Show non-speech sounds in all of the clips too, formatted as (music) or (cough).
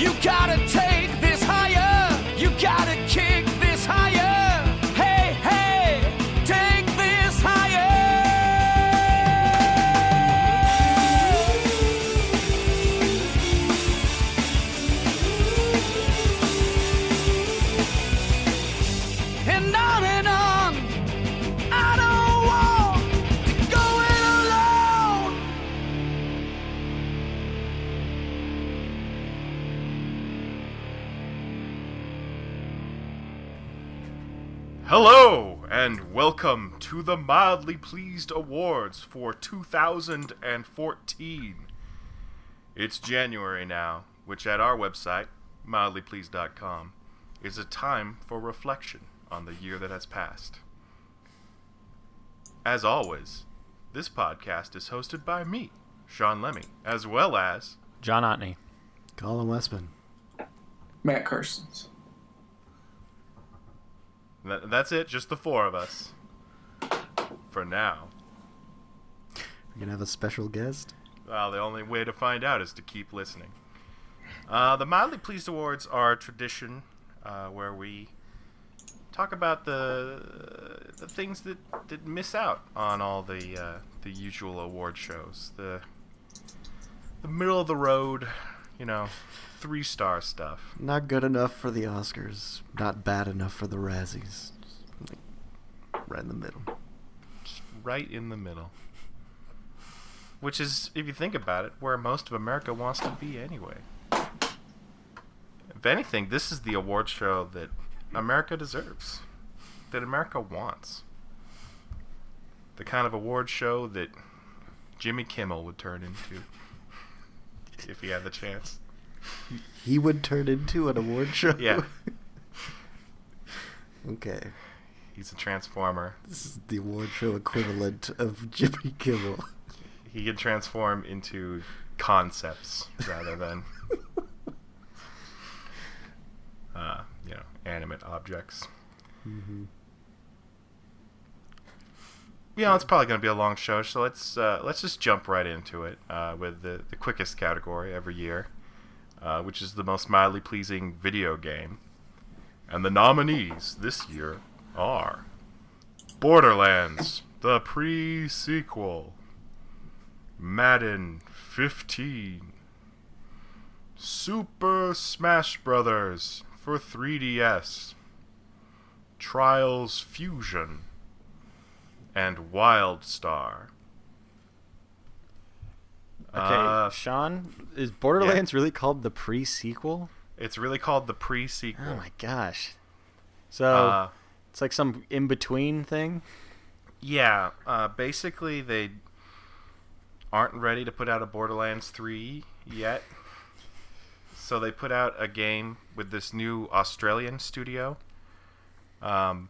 You gotta take welcome to the Mildly Pleased Awards for 2014. It's January now, which at our website, mildlypleased.com, is a time for reflection on the year that has passed. As always, this podcast is hosted by me, Sean Lemmy, as well as John Otney. Colin Westman. Matt Carson's. Th- that's it, just the four of us. For now. We're gonna have a special guest. Well, the only way to find out is to keep listening. Uh, the Mildly Pleased Awards are a tradition uh, where we talk about the the things that, that miss out on all the uh, the usual award shows. The the middle of the road, you know, three star stuff. Not good enough for the Oscars. Not bad enough for the Razzies. Like, right in the middle. Just right in the middle. Which is, if you think about it, where most of America wants to be anyway. If anything, this is the award show that America deserves, that America wants. The kind of award show that Jimmy Kimmel would turn into if he had the chance. He would turn into an award show. Yeah. (laughs) okay. He's a transformer. This is the award show equivalent of Jimmy Kimmel. He can transform into concepts rather than (laughs) uh, you know animate objects. hmm You know, it's probably going to be a long show, so let's uh, let's just jump right into it uh, with the, the quickest category every year, uh, which is the most mildly pleasing video game. And the nominees this year are Borderlands, the pre-sequel, Madden 15, Super Smash Brothers for 3DS, Trials Fusion, and Wildstar. Okay, Uh, Sean, is Borderlands really called the pre-sequel? it's really called the pre-sequel. Oh my gosh. So Uh, it's like some in-between thing. yeah, uh, basically they aren't ready to put out a Borderlands 3 yet. So they put out a game with this new Australian studio um,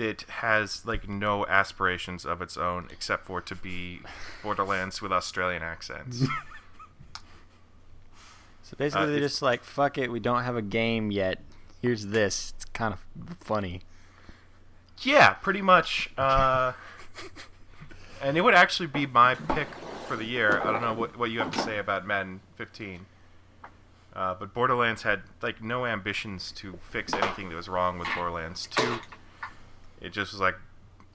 that has like no aspirations of its own except for to be Borderlands with Australian accents. (laughs) So basically, Uh, they're just like, "Fuck it, we don't have a game yet. Here's this. It's kind of funny." Yeah, pretty much. Uh, and it would actually be my pick for the year. I don't know what, what you have to say about Madden 15. Uh, but Borderlands had like no ambitions to fix anything that was wrong with Borderlands 2. It just was like,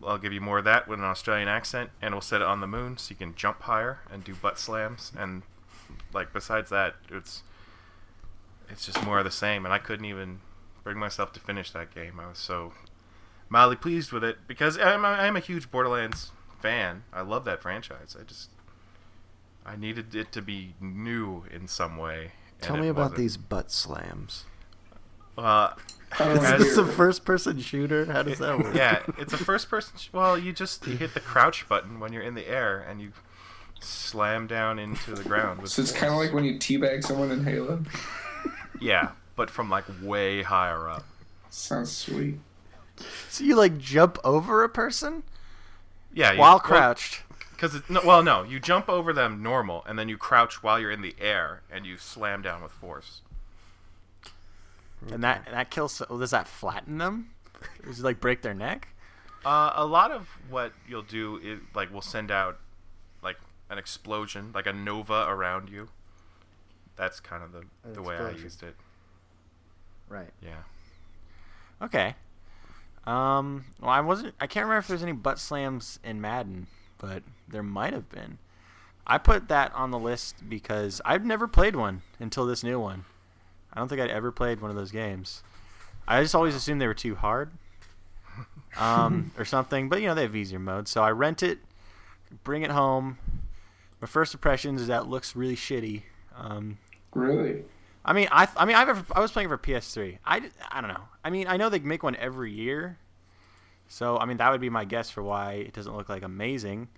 I'll give you more of that with an Australian accent, and we'll set it on the moon so you can jump higher and do butt slams. And like besides that, it's it's just more of the same. And I couldn't even bring myself to finish that game. I was so mildly pleased with it because I'm a, I'm a huge Borderlands fan. I love that franchise. I just I needed it to be new in some way. Tell me about wasn't. these butt slams. Uh, Oh, Is wanna this a first person shooter? How does that work? yeah, it's a first person. Sh- well, you just you hit the crouch button when you're in the air and you slam down into the ground. With So it's kind of like when you teabag someone in Halo. yeah, but from like way higher up. Sounds sweet. So you like jump over a person Yeah, you, while crouched. Because no, well, no, you jump over them normal, and then you crouch while you're in the air, and you slam down with force. And that and that kills. well, Does that flatten them? Does it like break their neck? Uh, a lot of what you'll do is like we'll send out like an explosion, like a nova around you, That's kind of the the That's way I used it. Right. Yeah. Okay. Um. Well, I wasn't. I can't remember if there's any butt slams in Madden, but there might have been. I put that on the list because I've never played one until this new one. I don't think I'd ever played one of those games. I just always assumed they were too hard, um, (laughs) or something. But you know they have easier modes, so I rent it, bring it home. My first impressions is that it looks really shitty. Um, Really? I mean, I I mean, I've ever, I was playing for PS3. I, I don't know. I mean, I know they make one every year, so I mean that would be my guess for why it doesn't look like amazing.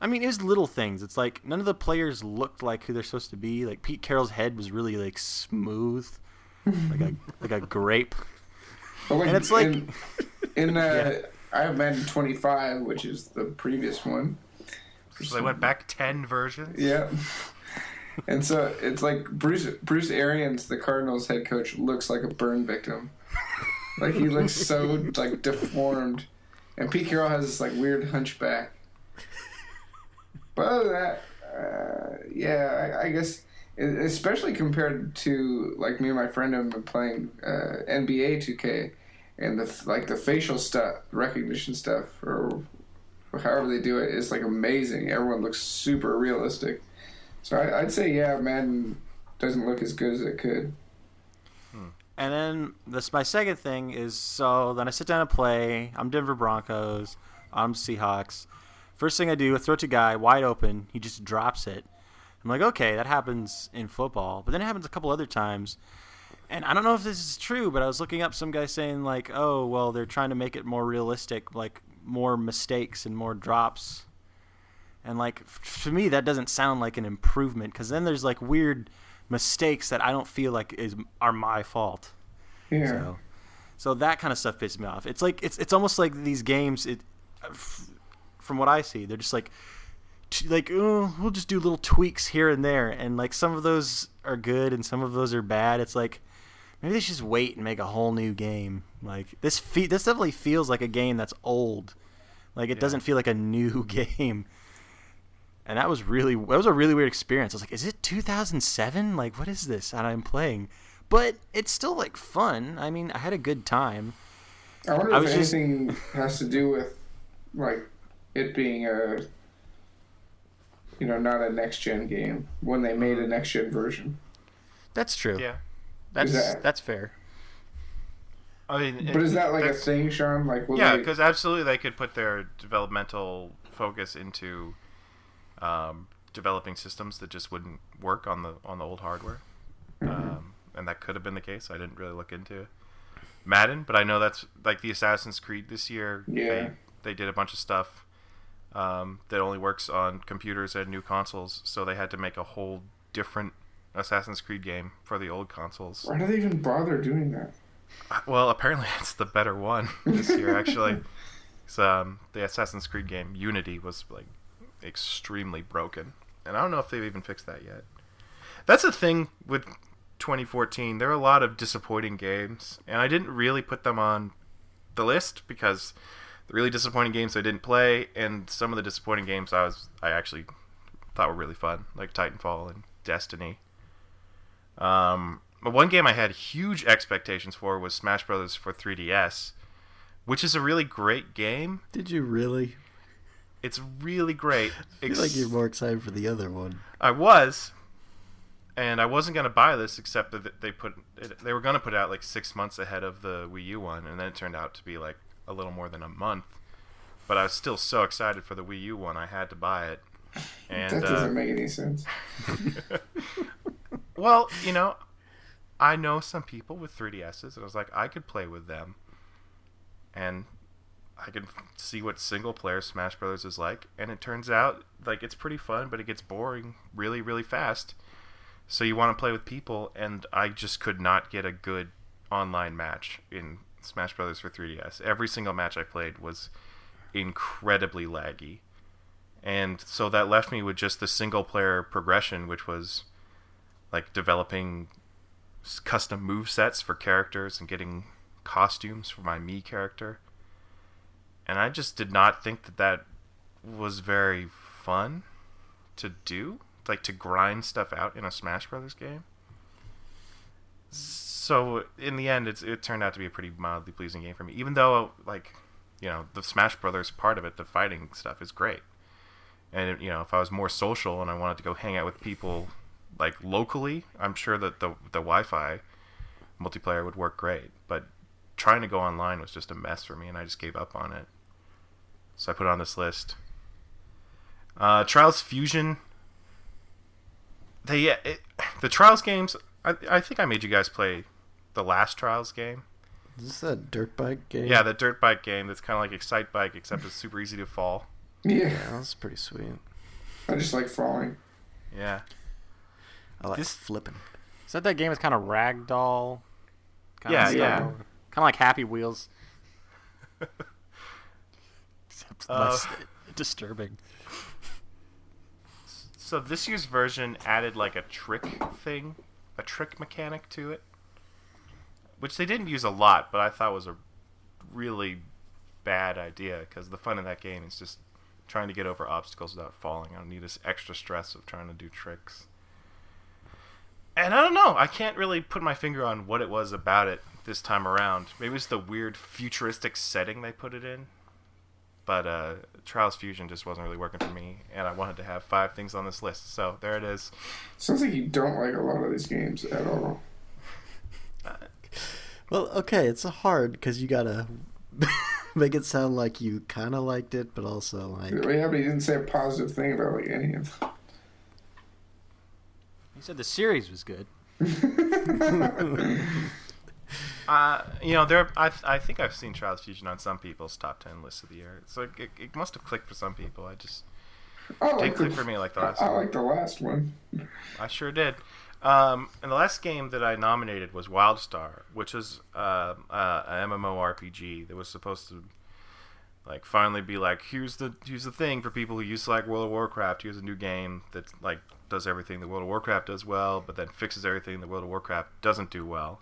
I mean, it was little things. It's like none of the players looked like who they're supposed to be. Like Pete Carroll's head was really like smooth, like a (laughs) like a grape. But like, And it's like- in, in uh, I have Madden 25, which is the previous one. So they went back ten versions. Yeah. And so it's like Bruce Bruce Arians, the Cardinals head coach, looks like a burn victim. Like he looks so like deformed, and Pete Carroll has this like weird hunchback. But other than that, uh, yeah, I, I guess especially compared to like me and my friend have been playing uh, NBA 2K, and the like the facial stuff, recognition stuff, or however they do it is like amazing. Everyone looks super realistic. So I, I'd say yeah, Madden doesn't look as good as it could. And then this my second thing is so then I sit down and play. I'm Denver Broncos. I'm Seahawks. First thing I do, I throw it to guy wide open. He just drops it. I'm like, okay, that happens in football, but then it happens a couple other times. And I don't know if this is true, but I was looking up some guy saying like, oh, well, they're trying to make it more realistic, like more mistakes and more drops. And like to me, that doesn't sound like an improvement because then there's like weird mistakes that I don't feel like is are my fault. Yeah. So, so that kind of stuff pisses me off. It's like it's it's almost like these games. It, uh, f- from what I see, they're just like, t- like oh, we'll just do little tweaks here and there, and like some of those are good and some of those are bad. It's like maybe they should just wait and make a whole new game. Like this, fe- this definitely feels like a game that's old. Like it Yeah. doesn't feel like a new (laughs) game. And that was really that was a really weird experience. I was like, is it 2007? Like what is this that I'm playing? But it's still like fun. I mean, I had a good time. I wonder I if was just- anything has to do with like it being a you know not a next gen game when they made a next gen version. That's true. Yeah. That's that- that's fair. I mean, But it- is that like a that's- thing, Sean? Like will Yeah, they- because absolutely they could put their developmental focus into um, developing systems that just wouldn't work on the on the old hardware, um, and that could have been the case. I didn't really look into Madden, but I know that's like the Assassin's Creed this year. Yeah. They they did a bunch of stuff um, that only works on computers and new consoles, so they had to make a whole different Assassin's Creed game for the old consoles. why do they even bother doing that? Well, apparently (laughs) it's the better one (laughs) this year, actually. So, um, the Assassin's Creed game Unity was like extremely broken, and I don't know if they've even fixed that yet. That's the thing with 2014. There are a lot of disappointing games, and I didn't really put them on the list because the really disappointing games I didn't play, and some of the disappointing games I was I actually thought were really fun, like Titanfall and Destiny. Um, but one game I had huge expectations for was Smash Brothers for 3DS, which is a really great game. Did you really? It's really great. (laughs) I feel like you're more excited for the other one. I was, and I wasn't gonna buy this except that they put it, they were gonna put it out like six months ahead of the Wii U one, and then it turned out to be like a little more than a month. But I was still so excited for the Wii U one, I had to buy it. And that uh, doesn't make any sense. (laughs) well, you know, I know some people with 3DSs, and I was like, I could play with them, and I could see what single player Smash Brothers is like. And it turns out like it's pretty fun, but it gets boring really, really fast. So you want to play with people, and I just could not get a good online match in Smash Brothers for 3DS. Every single match I played was incredibly laggy. And so that left me with just the single player progression, which was like developing custom move sets for characters and getting costumes for my me character. And I just did not think that that was very fun to do like to grind stuff out in a Smash Brothers game. In the end, it's it turned out to be a pretty mildly pleasing game for me. Even though like you know the Smash Brothers part of it, the fighting stuff is great. And you know if I was more social and I wanted to go hang out with people like locally, I'm sure that the the Wi-Fi multiplayer would work great. But trying to go online was just a mess for me, and I just gave up on it. So I put it on this list. Uh, Trials Fusion. They it, the Trials games. I I think I made you guys play the last Trials game. Is this that dirt bike game? Yeah, the dirt bike game that's kind of like Excite Bike, except it's super easy to fall. Yeah, Yeah, that's pretty sweet. I just like falling. Yeah. I like This- flipping. Is that that game? is kind of ragdoll. Yeah, yeah. Kind of like Happy Wheels. (laughs) Except Uh, less disturbing. So this year's version added like a trick thing, a trick mechanic to it, which they didn't use a lot, but I thought was a really bad idea because the fun of that game is just trying to get over obstacles without falling. I don't need this extra stress of trying to do tricks. And I don't know. I can't really put my finger on what it was about it this time around. Maybe it's the weird futuristic setting they put it in. But uh, Trials Fusion just wasn't really working for me, and I wanted to have five things on this list. So there it is. Sounds like you don't like a lot of these games at all. Well, okay, it's a hard because you gotta (laughs) make it sound like you kind of liked it, but also like Yeah, but he didn't say a positive thing about like any of them. You said the series was good. (laughs) Uh, you know, there. I I think I've seen Trials Fusion on some people's top ten lists of the year. So it, it, it must have clicked for some people. I just I didn't like click the, for me like the last I one. like the last one. I sure did. Um, and the last game that I nominated was WildStar, which is uh, uh, an MMORPG that was supposed to like finally be like here's the here's the thing for people who used to like World of Warcraft. Here's a new game that like does everything that World of Warcraft does well, but then fixes everything that World of Warcraft doesn't do well.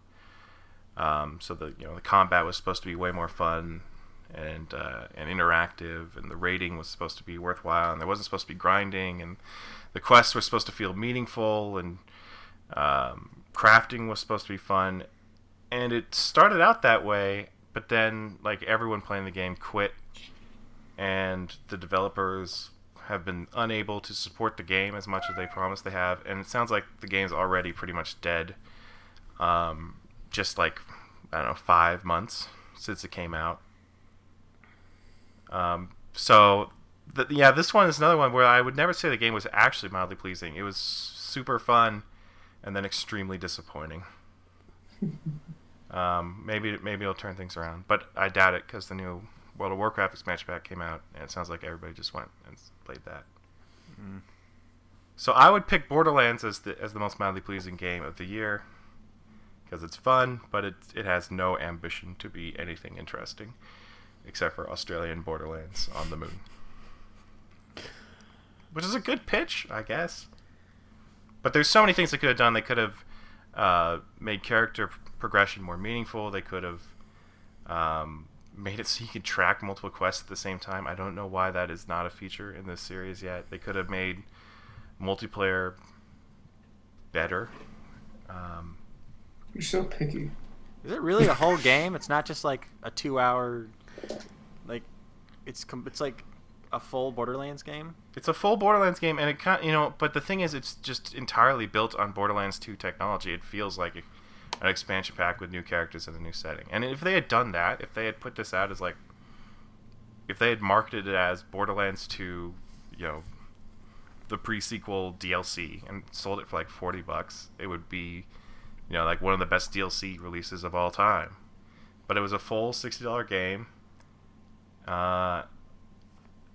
Um, so the you know the combat was supposed to be way more fun and uh, and interactive, and the rating was supposed to be worthwhile, and there wasn't supposed to be grinding, and the quests were supposed to feel meaningful, and um, crafting was supposed to be fun, and it started out that way, but then like everyone playing the game quit, and the developers have been unable to support the game as much as they promised they have, and it sounds like the game's already pretty much dead. Um, just like I don't know, five months since it came out. Um, so th- yeah, this one is another one where I would never say the game was actually mildly pleasing. It was super fun, and then extremely disappointing. (laughs) um, maybe maybe it'll turn things around, but I doubt it because the new World of Warcraft expansion pack came out, and it sounds like everybody just went and played that. So I would pick Borderlands as the as the most mildly pleasing game of the year because it's fun, but it it has no ambition to be anything interesting, except for Australian Borderlands on the moon, which is a good pitch, I guess. But there's so many things they could have done. They could have uh, made character progression more meaningful. They could have um, made it so you could track multiple quests at the same time. I don't know why that is not a feature in this series yet. They could have made multiplayer better. Um, You're so picky. Is it really a whole (laughs) game? It's not just like a two-hour, like, it's com- it's like a full Borderlands game. It's a full Borderlands game, and it kind you know, but the thing is, it's just entirely built on Borderlands 2 technology. It feels like an expansion pack with new characters in a new setting. And if they had done that, if they had put this out as like, if they had marketed it as Borderlands 2, you know, the pre-sequel DLC, and sold it for like 40 bucks, it would be, you know, like one of the best DLC releases of all time. But it was a full $60 game. Uh,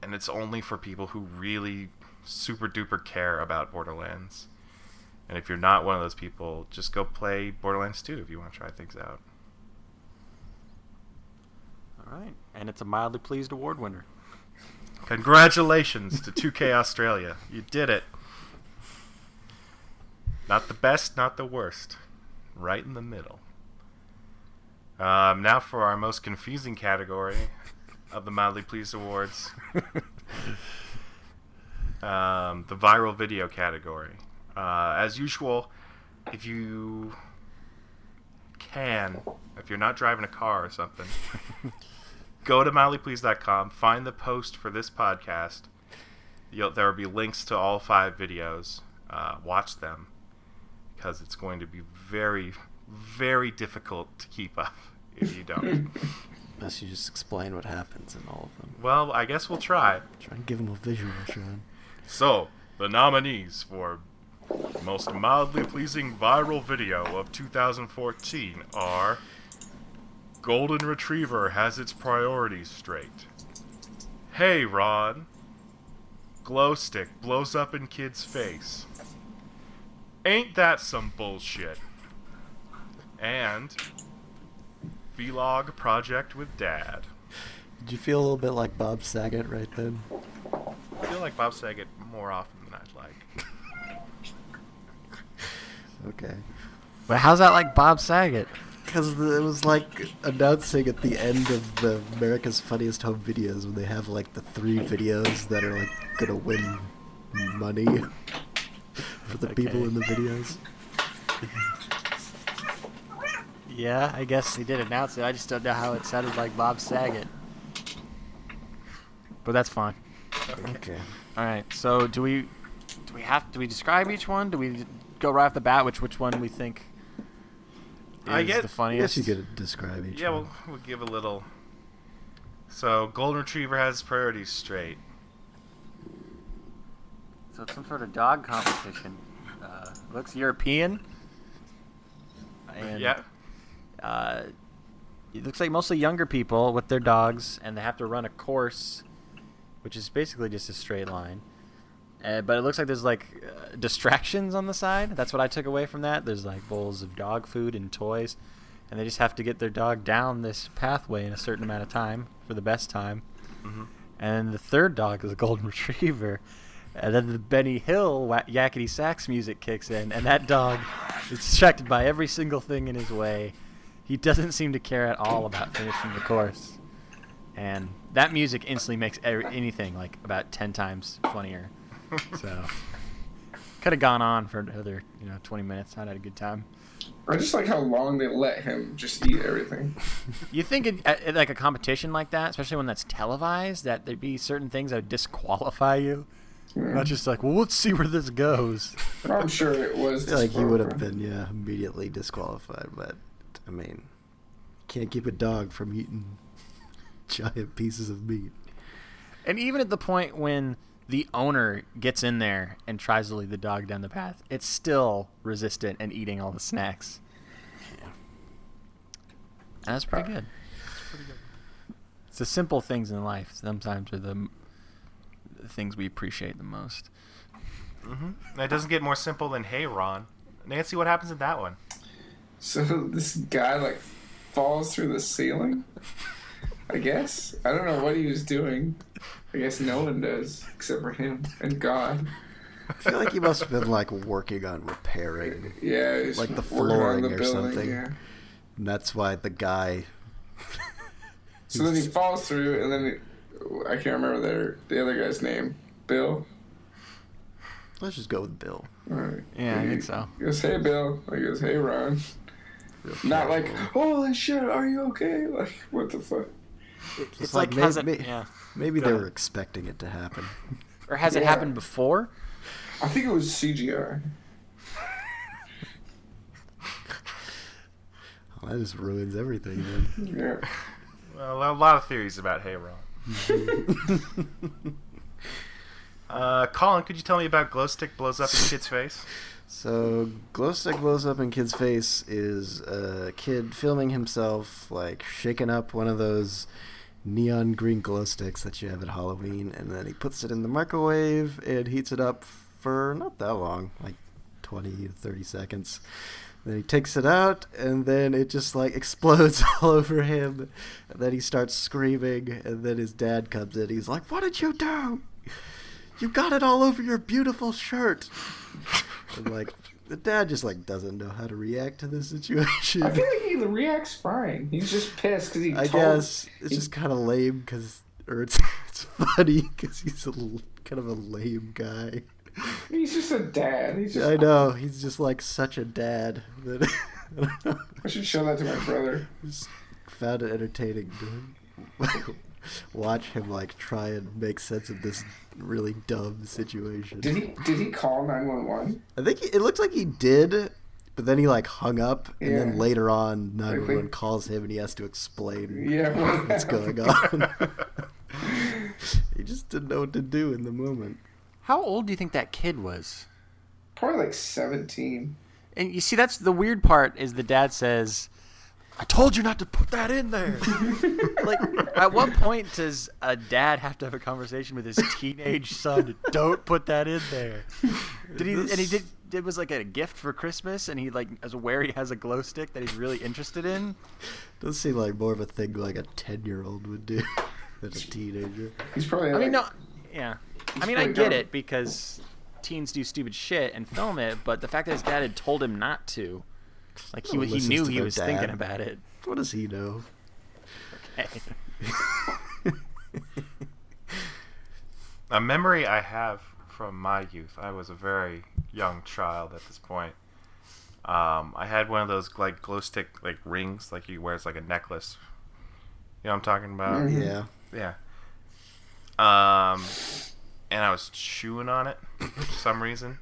and it's only for people who really super duper care about Borderlands. And if you're not one of those people, just go play Borderlands 2 if you want to try things out. All right, and it's a mildly pleased award winner. Congratulations to 2K (laughs) Australia. You did it. Not the best, not the worst. Right in the middle. Um, now for our most confusing category of the Mildly Pleased Awards. um, the viral video category. Uh, as usual, if you can, if you're not driving a car or something, go to mildlypleased.com, find the post for this podcast. You'll, there will be links to all five videos. Uh, watch them because it's going to be very, very difficult to keep up if you don't. Unless you just explain what happens in all of them. well, I guess we'll try. Try and give them a visual, Sean. So, the nominees for most mildly pleasing viral video of 2014 are Golden Retriever has its priorities straight. Hey Ron. Glow stick blows up in kid's face. Ain't that some bullshit? And Vlog project with dad. Did you feel a little bit like Bob Saget right then? I feel like Bob Saget more often than I'd like. Okay. But how's that like Bob Saget? Because it was like announcing at the end of the America's Funniest Home Videos when they have like the three videos that are like gonna win money (laughs) for the people in the videos. Yeah, I guess they did announce it. I just don't know how it sounded like Bob Saget. But that's fine. Okay. All right. So do we do we have do we describe each one? Do we go right off the bat which which one we think is I get- the I funniest? guess you could describe each Yeah, one. we'll, we'll give a little. So, Golden Retriever has priorities straight. So it's some sort of dog competition. Uh, looks European. And, yeah. Uh, it looks like mostly younger people with their dogs, and they have to run a course, which is basically just a straight line. Uh, but it looks like there's like uh, distractions on the side. That's what I took away from that. There's like bowls of dog food and toys, and they just have to get their dog down this pathway in a certain amount of time for the best time. hmm And the third dog is a golden (laughs) retriever. And then the Benny Hill yakety sax music kicks in, and that dog is distracted by every single thing in his way. He doesn't seem to care at all about finishing the course. And that music instantly makes every, anything like about 10 times funnier. (laughs) So, could have gone on for another, you know, 20 minutes. I'd had a good time. I just like how long they let him just eat everything. (laughs) You think in, at, at like a competition like that, especially when that's televised, that there'd be certain things that would disqualify you? Hmm. Not just like, well, let's see where this goes. I'm sure it was. I (laughs) like you would have been, yeah, immediately disqualified. But I mean, can't keep a dog from eating (laughs) giant pieces of meat. And even at the point when the owner gets in there and tries to lead the dog down the path, it's still resistant and eating all the snacks. And that's pretty good. It's the simple things in life sometimes are the, the things we appreciate the most. hmm It doesn't get more simple than Hey Ron. Nancy, what happens in that one? So this guy like falls through the ceiling. I guess I don't know what he was doing. I guess no one does except for him and God. I feel like he must have been like working on repairing, Yeah, he's Like the flooring the or building, something. Yeah. and that's why the guy. (laughs) So then he falls through, and then he, I can't remember their the other guy's name. Bill. Let's just go with Bill. All right. Yeah, I think so. goes, "Hey, Bill." I goes, "Hey, Ron." Not like, "Holy shit, are you okay?" (laughs) Like, what the fuck? It's like like, may- has it, may- yeah. Maybe Go they ahead. were expecting it to happen. Or has it happened before? I think it was CGI. (laughs) Well, that just ruins everything. Then. (laughs) Yeah. Well, a lot of theories about Hey Ron. Uh, Colin, could you tell me about glow stick blows up in kid's face? So, glow stick blows up in kid's face is a kid filming himself like shaking up one of those neon green glow sticks that you have at Halloween, and then he puts it in the microwave and heats it up for not that long, like twenty to thirty seconds. Then he takes it out, and then it just like (laughs) explodes (laughs) all over him. And then he starts screaming, and then his dad comes in. He's like, "What did you do? You got it all over your beautiful shirt." (laughs) And like the dad just like doesn't know how to react to this situation. I feel like he reacts fine. He's just pissed because he. I told- guess it's he- just kind of lame because, or it's (laughs) it's funny because he's a little kind of a lame guy. He's just a dad. He's just. I know he's just like such a dad that (laughs) I should show that to my brother. just found it entertaining to (laughs) watch him like try and make sense of this really dumb situation. Did he? Did he call nine one one? I think he, it looked like he did, but then he like hung up, and Yeah. then later on, nine one one think- calls him, and he has to explain Yeah. what (laughs) what's going on. (laughs) (laughs) he just didn't know what to do in the moment. How old do you think that kid was? Probably like seventeen. And you see, that's the weird part is the dad says, "I told you not to put that in there." (laughs) like, at what point does a dad have to have a conversation with his teenage son? Don't put that in there. Did he? And he did. It was like a gift for Christmas, and he like is aware he has a glow stick that he's really interested in. Does seem like more of a thing like a ten year old would do (laughs) than a teenager. He's probably. I like, mean, no, yeah. I mean, I get dumb. it because teens do stupid shit and film it, but the fact that his dad had told him not to, like he No one he knew he was dad. thinking about it. What does he know? Okay. (laughs) A memory I have from my youth. I was a very young child at this point. Um, I had one of those like glow stick like rings, like you wear as like a necklace. You know what I'm talking about? Mhm. Yeah. Yeah. Um, and I was chewing on it for some reason,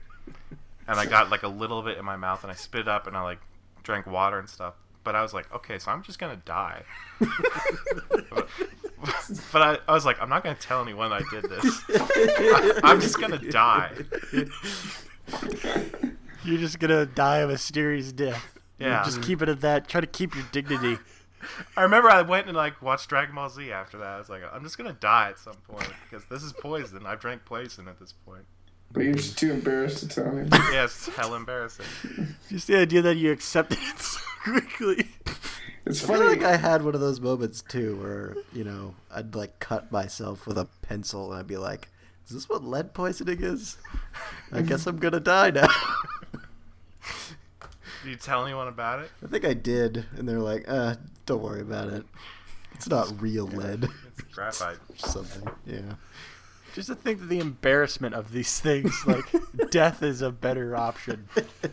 and I got like a little bit in my mouth, and I spit it up, and I like drank water and stuff. But I was like, okay, so I'm just gonna die. but (laughs) but I, I was like, I'm not gonna tell anyone I did this. I, I'm just gonna die. You're just gonna die of a mysterious death. Yeah. Just keep it at that. Try to keep your dignity. I remember I went and like watched Dragon Ball Z after that. I was like, I'm just gonna die at some point because this is poison. I've drank poison at this point. But you're just too embarrassed to tell me. (laughs) Yeah, it's hell embarrassing. (laughs) Just the idea that you accepted it (laughs) so quickly. It's I feel funny. like I had one of those moments too, where you know I'd like cut myself with a pencil, and I'd be like, "Is this what lead poisoning is? I guess I'm gonna die now." Did you tell anyone about it? I think I did, and they're like, "Uh, don't worry about it. It's not real lead." It's graphite. or something. Yeah. Just to think of the embarrassment of these things, like (laughs) death is a better option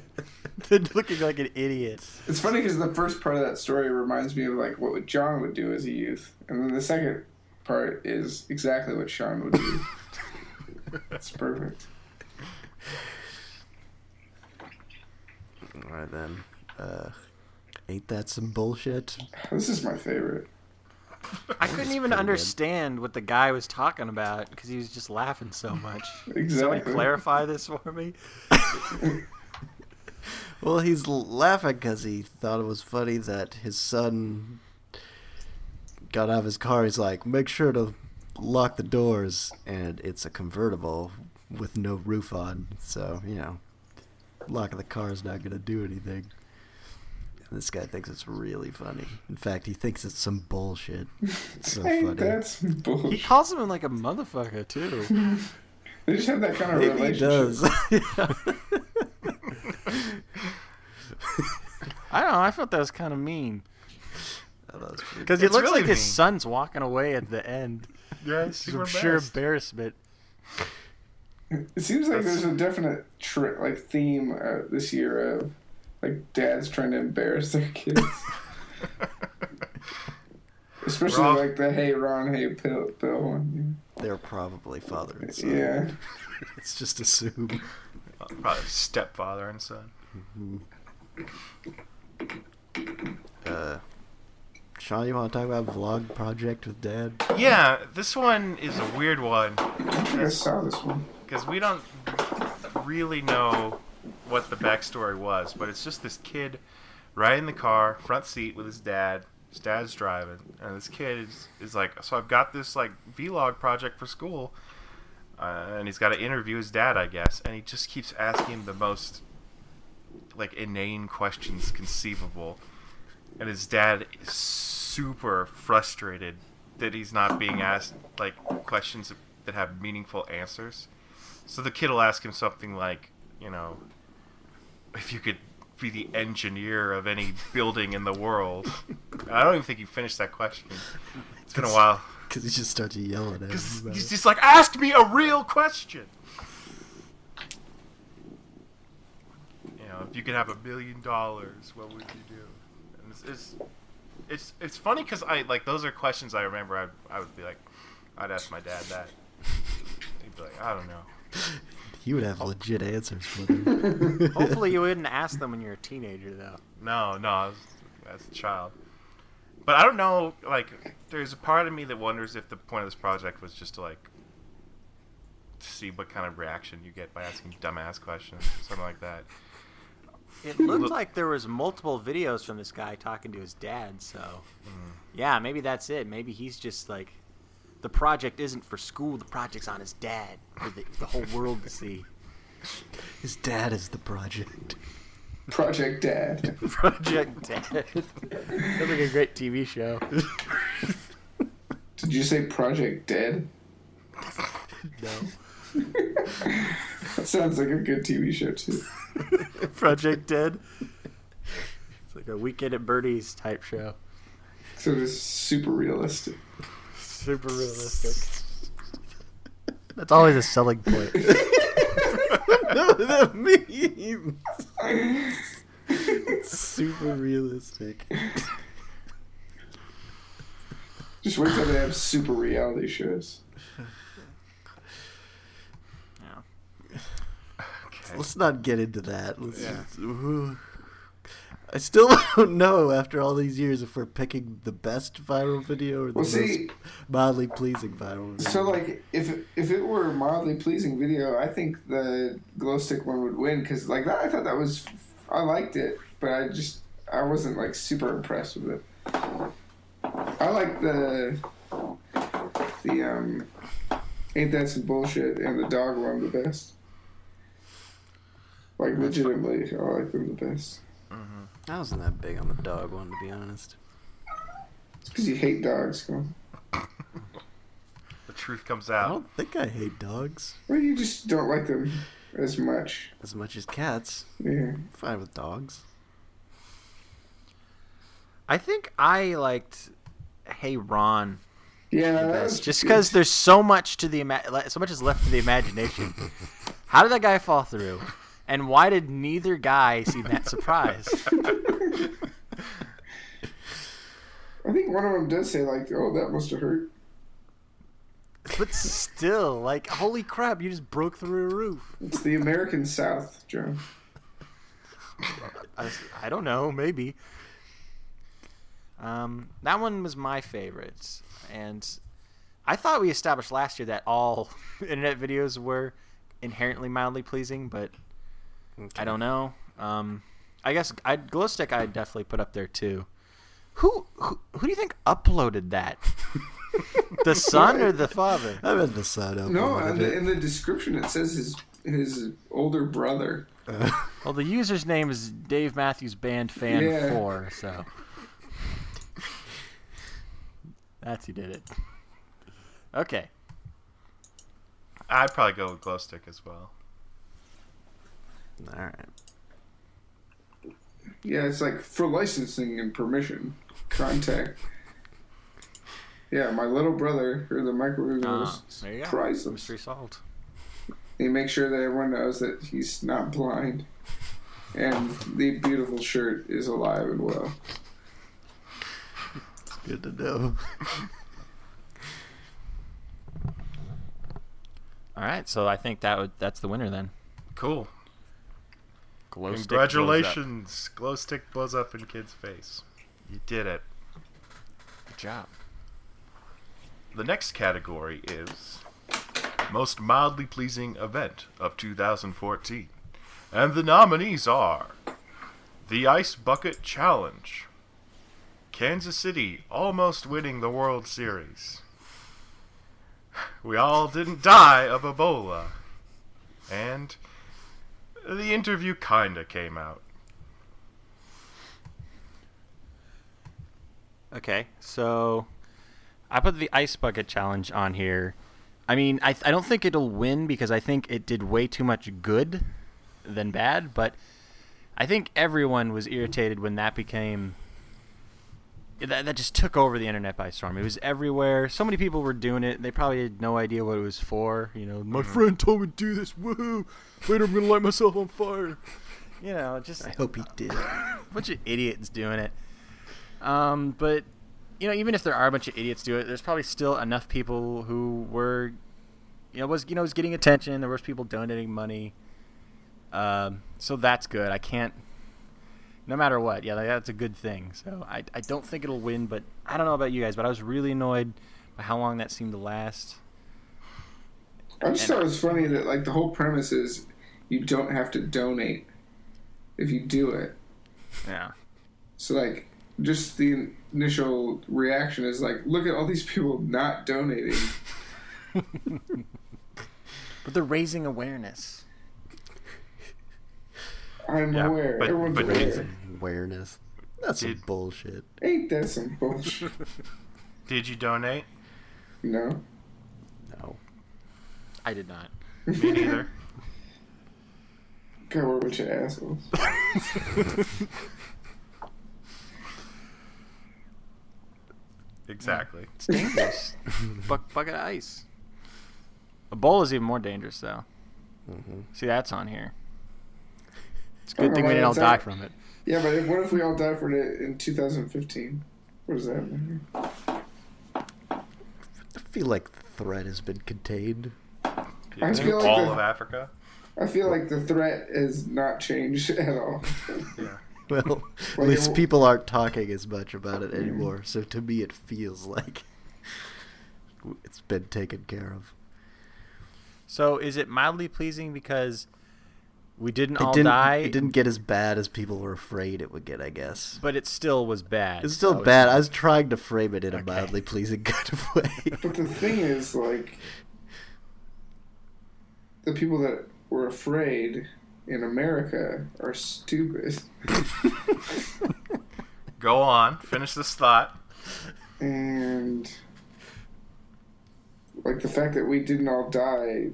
(laughs) than looking like an idiot. It's funny because the first part of that story reminds me of like what John would do as a youth, and then the second part is exactly what Sean would do. (laughs) That's perfect. All right then. Uh, ain't that some bullshit? This is my favorite. I couldn't even pretty good. understand what the guy was talking about because he was just laughing so much. Somebody Exactly. clarify this for me. (laughs) Well, he's laughing because he thought it was funny that his son got out of his car. He's like, "Make sure to lock the doors," and it's a convertible with no roof on, so you know, locking the car is not gonna do anything. And this guy thinks it's really funny. In fact, he thinks it's some bullshit. It's so (laughs) Hey, funny. that's He calls him like a motherfucker too. (laughs) They just have that kind of Maybe he does. (laughs) I don't know. I felt that was kind of mean that was because it looks really like his son's walking away at the end. Yeah, From sheer embarrassment. It seems like That's- there's a definite tri- like theme uh, this year of like dads trying to embarrass their kids, (laughs) especially Ron- like the "Hey Ron, Hey Bill" Bill one. They're probably father and son. Yeah, (laughs) It's just assumed. Probably stepfather and son. Uh, Sean, you want to talk about vlog project with dad? Yeah, this one is a weird one I think I saw this one. because we don't really know what the backstory was, but it's just this kid riding the car, front seat with his dad. His dad's driving, and this kid is, is like, "So I've got this like vlog project for school, uh, and he's got to interview his dad, I guess." And he just keeps asking the most like inane questions conceivable, and his dad is super frustrated that he's not being asked like questions that have meaningful answers. So the kid will ask him something like, you know, if you could be the engineer of any building in the world. I don't even think you finished that question. It's been a while. Because he just starts yelling at. He's it. just like, ask me a real question. You know, if you could have a million dollars, what would you do? And it's it's it's, it's funny because I like those are questions I remember. I I would be like, I'd ask my dad that. He'd be like, I don't know. He would have oh. legit answers for them. (laughs) Hopefully, you (laughs) wouldn't ask them when you're a teenager, though. No, no, I as a child. But I don't know. Like, there's a part of me that wonders if the point of this project was just to like see what kind of reaction you get by asking dumbass questions, something like that. It looked like there was multiple videos from this guy talking to his dad. So, hmm. yeah, maybe that's it. Maybe he's just like, the project isn't for school. The project's on his dad for the, the whole world to see. His dad is the project. Project Dad. (laughs) Project Dad. That's like a great TV show. Did you say Project Dead? No. (laughs) That sounds like a good TV show too. (laughs) Project Dead. It's like a Weekend at Bernie's type show. So it's super realistic. Super realistic. That's always a selling point. (laughs) no, that means super realistic. Just wait till they have super reality shows. Yeah. Okay. Let's not get into that. Let's Yeah. just- I still (laughs) don't know after all these years if we're picking the best viral video or the Well, see, most mildly pleasing viral video. so like if if it were a mildly pleasing video, I think the glow stick one would win because like that I thought that was I liked it, but I just I wasn't like super impressed with it. I like the the um ain't that some bullshit and the dog one the best. Like legitimately, I like them the best. I wasn't that big on the dog one, to be honest. It's because you hate dogs. Come. The truth comes out. I don't think I hate dogs Well, you just don't like them as much. as much as cats. Yeah. I'm fine with dogs. I think I liked Hey Ron Yeah, the that best, was just because there's so much to the ima- so much is left to the imagination. (laughs) How did that guy fall through? And why did neither guy seem that surprised? (laughs) I think one of them does say like, "Oh, that must have hurt." But still, like, holy crap, you just broke through a roof. It's the American South, Joe. I, I don't know, maybe. Um, that one was my favorite, and I thought we established last year that all (laughs) internet videos were inherently mildly pleasing, but I don't know. Um, I guess I'd glow stick. I'd definitely put up there too. Who who, who do you think uploaded that? (laughs) the son or the father? I bet the son. up. No, in the, in the description it says his his older brother. (laughs) Well, the user's name is Dave Matthews Band Fan Yeah. Four, so that's who did it. Okay, I'd probably go with glow stick as well. All right. Yeah, it's like for licensing and permission, contact. Yeah, my little brother or the micro Ah, there you go. priceless. mystery solved. He makes sure that everyone knows that he's not blind, and the beautiful shirt is alive and well. It's Good to know. (laughs) All right, so I think that would that's the winner then. Cool. Glow Congratulations. Glow stick blows up in kid's face. You did it. Good job. The next category is most mildly pleasing event of 2014. And the nominees are the Ice Bucket Challenge, Kansas City almost winning the World Series. We all didn't die of Ebola. And the interview kinda came out. Okay, so I put the ice bucket challenge on here. I mean, I I don't think it'll win because I think it did way too much good than bad, but I think everyone was irritated when that became that, that just took over the internet by storm. It was everywhere. So many people were doing it. They probably had no idea what it was for. You know, my friend told me to do this. Woohoo! Later, I'm gonna light myself on fire. You know, just I hope he did. a (laughs) bunch of idiots doing it. Um, but you know, even if there are a bunch of idiots do it, there's probably still enough people who were, you know, was you know was getting attention. There was people donating money. Um, so that's good. I can't. No matter what, yeah, that's a good thing. So I, I don't think it'll win, but I don't know about you guys, but I was really annoyed by how long that seemed to last. I just thought it was funny that like the whole premise is you don't have to donate if you do it. Yeah. So like just the initial reaction is like, look at all these people not donating. (laughs) But they're raising awareness. I'm Yeah, aware. but- Everyone's but aware. Awareness. That's some bullshit. Ain't that some bullshit? (laughs) Did you donate? no. No. I did not. (laughs) Me neither. God, we're a bunch of assholes. (laughs) Exactly. It's dangerous. Buck, bucket of ice. Ebola is even more dangerous, though. Mm-hmm. See, that's on here. It's a I don't good thing we didn't all die from it. Yeah, but what if we all die from it in 2015? What does that mean? I feel like the threat has been contained. I feel like all the- of Africa. I feel like the threat has not changed (laughs) at all. Yeah. Well, Well, at least people aren't talking as much about it mm-hmm. anymore. So to me, it feels like (laughs) it's been taken care of. So, is it mildly pleasing because we didn't It all didn't. die, It didn't get as bad as people were afraid it would get. I guess. but it still was bad? It's still so bad. I was trying to frame it in a mildly pleasing (laughs) kind of way. But the thing is, like, the people that were afraid in America are stupid. (laughs) Go on. Finish this thought. And, like, the fact that we didn't all die,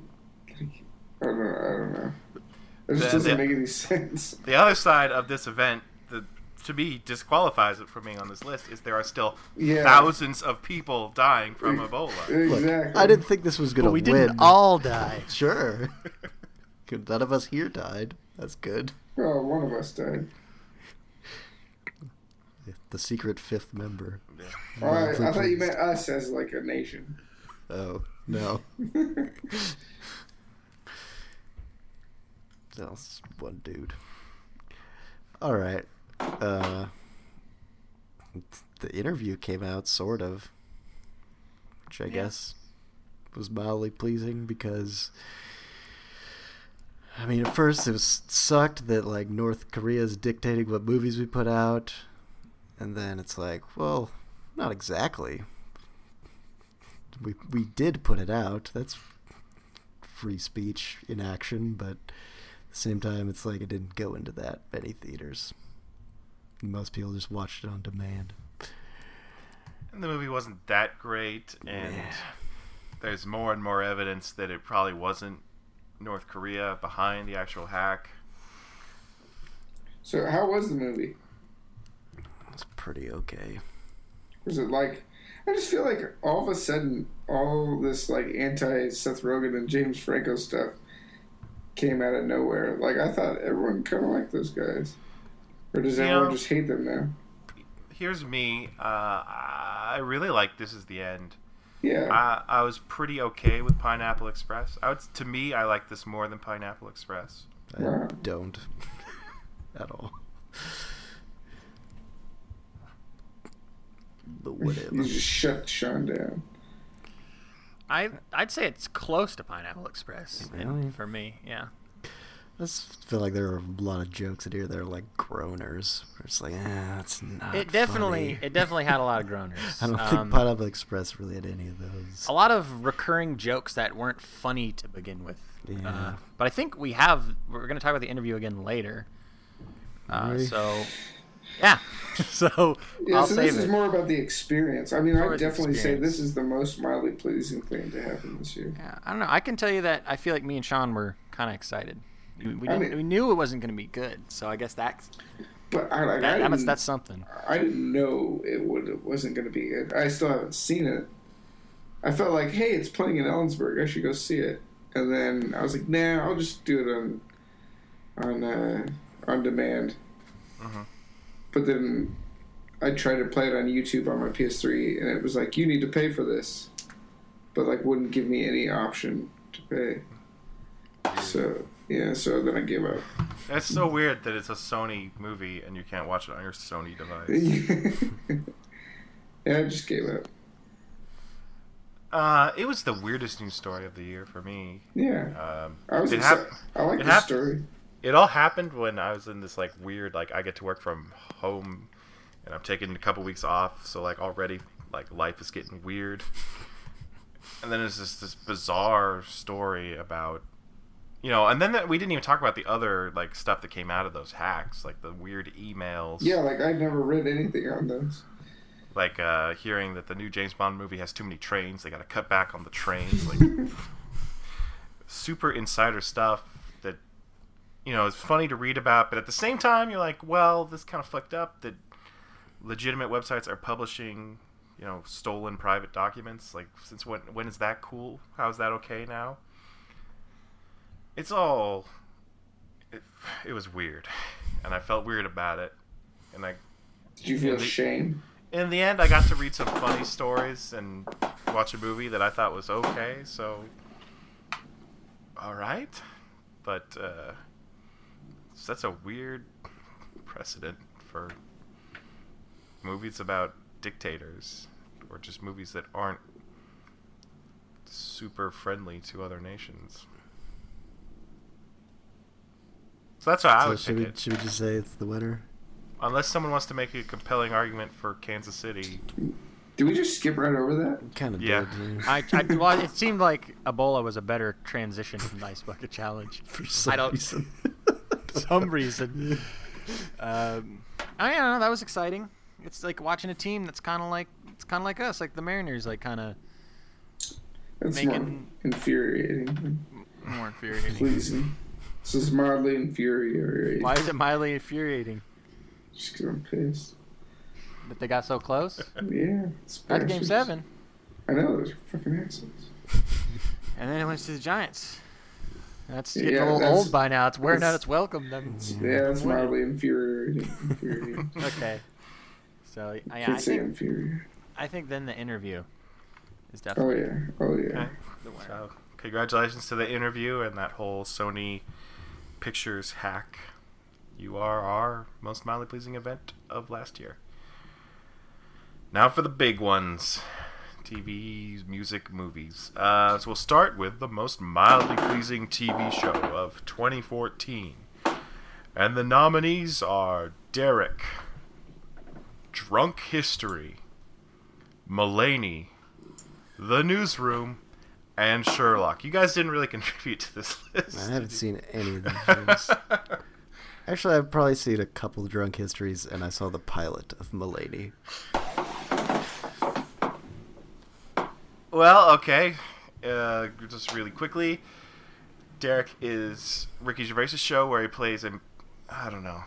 like, I don't know. I don't know. It just The- doesn't the- make any (laughs) sense. The other side of this event that to me disqualifies it from being on this list is there are still Yeah. thousands of people dying from Ebola. Look, Exactly. I didn't think this was gonna But we didn't all die. (laughs) Sure. None of us here died. That's good. Well, one of us died. The secret fifth member. Oh, I, I thought you meant us as, like, a nation. Oh no. (laughs) That's one dude. All right. Uh, the interview came out sort of, which I guess was mildly pleasing because. I mean, at first it was sucked that like North Korea is dictating what movies we put out, and then it's like, well, not exactly. We we did put it out. That's free speech in action, but same time, it's like it didn't go into that many theaters. Most people just watched it on demand. And the movie wasn't that great, and Yeah. there's more and more evidence that it probably wasn't North Korea behind the actual hack. So, how was the movie? It's pretty okay. Was it like? I just feel like all of a sudden, all this like anti Seth Rogen and James Franco stuff came out of nowhere. Like I thought everyone kind of liked those guys, or does You everyone know- just hate them now? Here's me. Uh, I really like This Is the End. Yeah, I, I was pretty okay with Pineapple Express. I would, to me, I like this more than Pineapple Express. I Wow. don't (laughs) at all. But whatever. you just shut Sean down. I I'd say it's close to Pineapple Express Really? for me. Yeah. I just feel like there are a lot of jokes in here that are like groaners. It's like, ah, that's not. It definitely funny." it definitely had a lot of groaners. (laughs) I don't Um, think Pineapple Express really had any of those. a lot of recurring jokes that weren't funny to begin with. Yeah. Uh, but I think we have. We're going to talk about the interview again later. Uh, Really? so, yeah. (laughs) so Yeah, I'll so this is more about the experience. I mean, I about would the definitely say this is the most mildly pleasing thing to happen this year. Yeah, I don't know. I can tell you that I feel like me and Sean were kind of excited. We, mean- we knew it wasn't going to be good, so I guess that's but I like I That, that's, that's something. I didn't know it would it wasn't going to be good. I still haven't seen it. I felt like, hey, it's playing in Ellensburg. I should go see it. And then I was like, nah, I'll just do it on on uh, on demand. Mhm. But then I tried to play it on YouTube on my PS3, and it was like, you need to pay for this, but like wouldn't give me any option to pay. So yeah, so then I gave up. It's so weird that it's a Sony movie and you can't watch it on your Sony device. (laughs) yeah, I just gave up. Uh, it was the weirdest news story of the year for me. Yeah, Um, I was it, hap- I like it the hap- story. it all happened when I was in this like weird like I get to work from home, and I'm taking a couple weeks off, so like already like life is getting weird. (laughs) And then there's this this bizarre story about, you know, and then that we didn't even talk about the other like stuff that came out of those hacks, like the weird emails. Yeah, like I've never read anything on those. like uh, hearing that the new James Bond movie has too many trains. They got to cut back on the trains. Like (laughs) super insider stuff that you know is funny to read about, but at the same time you're like, well, this kind of fucked up that legitimate websites are publishing you know stolen private documents. Like since when when is that cool? How is that okay now? It's all it, it was weird, and I felt weird about it, and I Did you feel the- shame? in the end, I got to read some funny stories and watch a movie that I thought was okay. So, all right, but uh, that's a weird precedent for movies about dictators or just movies that aren't super friendly to other nations. So that's how I would should pick we, it. should we just say it's the winner? Unless someone wants to make a compelling argument for Kansas City, Did we just skip right over that? Kind of Yeah. did. I, I (laughs) well, it seemed like Ebola was a better transition from the Ice Bucket Challenge (laughs) For some I don't- reason. (laughs) some reason. Um, I don't know. That was exciting. It's like watching a team that's kind of like it's kind of like us, like the Mariners, like kind of That's Making- more infuriating. more infuriating. Pleasing. This is mildly infuriating. Why is it mildly infuriating Just 'cause I'm pissed. that they got so close? Yeah. it's That's game seven, I know, those are fucking assholes. (laughs) and then it went to the Giants. That's Yeah, getting a little that's- old by now. It's wearing out its welcome. Them. Yeah, that's mildly infuriating. infuriating. (laughs) Okay. So I, I Could say think infuriating. I think then the interview is definitely. Oh definitely yeah. Oh yeah. Okay. the winner. So, congratulations to the interview and that whole Sony Pictures hack. You are our most mildly pleasing event of last year. Now for the big ones TV, music, movies. Uh, so we'll start with the most mildly pleasing TV show of 2014. And the nominees are Derek, Drunk History, Mulaney, The Newsroom, and Sherlock. You guys didn't really (laughs) contribute to this list. I haven't seen any of (laughs) these shows. Actually, I've probably seen a couple of drunk histories, and I saw the pilot of Mulaney. Well, okay. Uh, just really quickly, Derek is Ricky Gervais' show where he plays a, I don't know,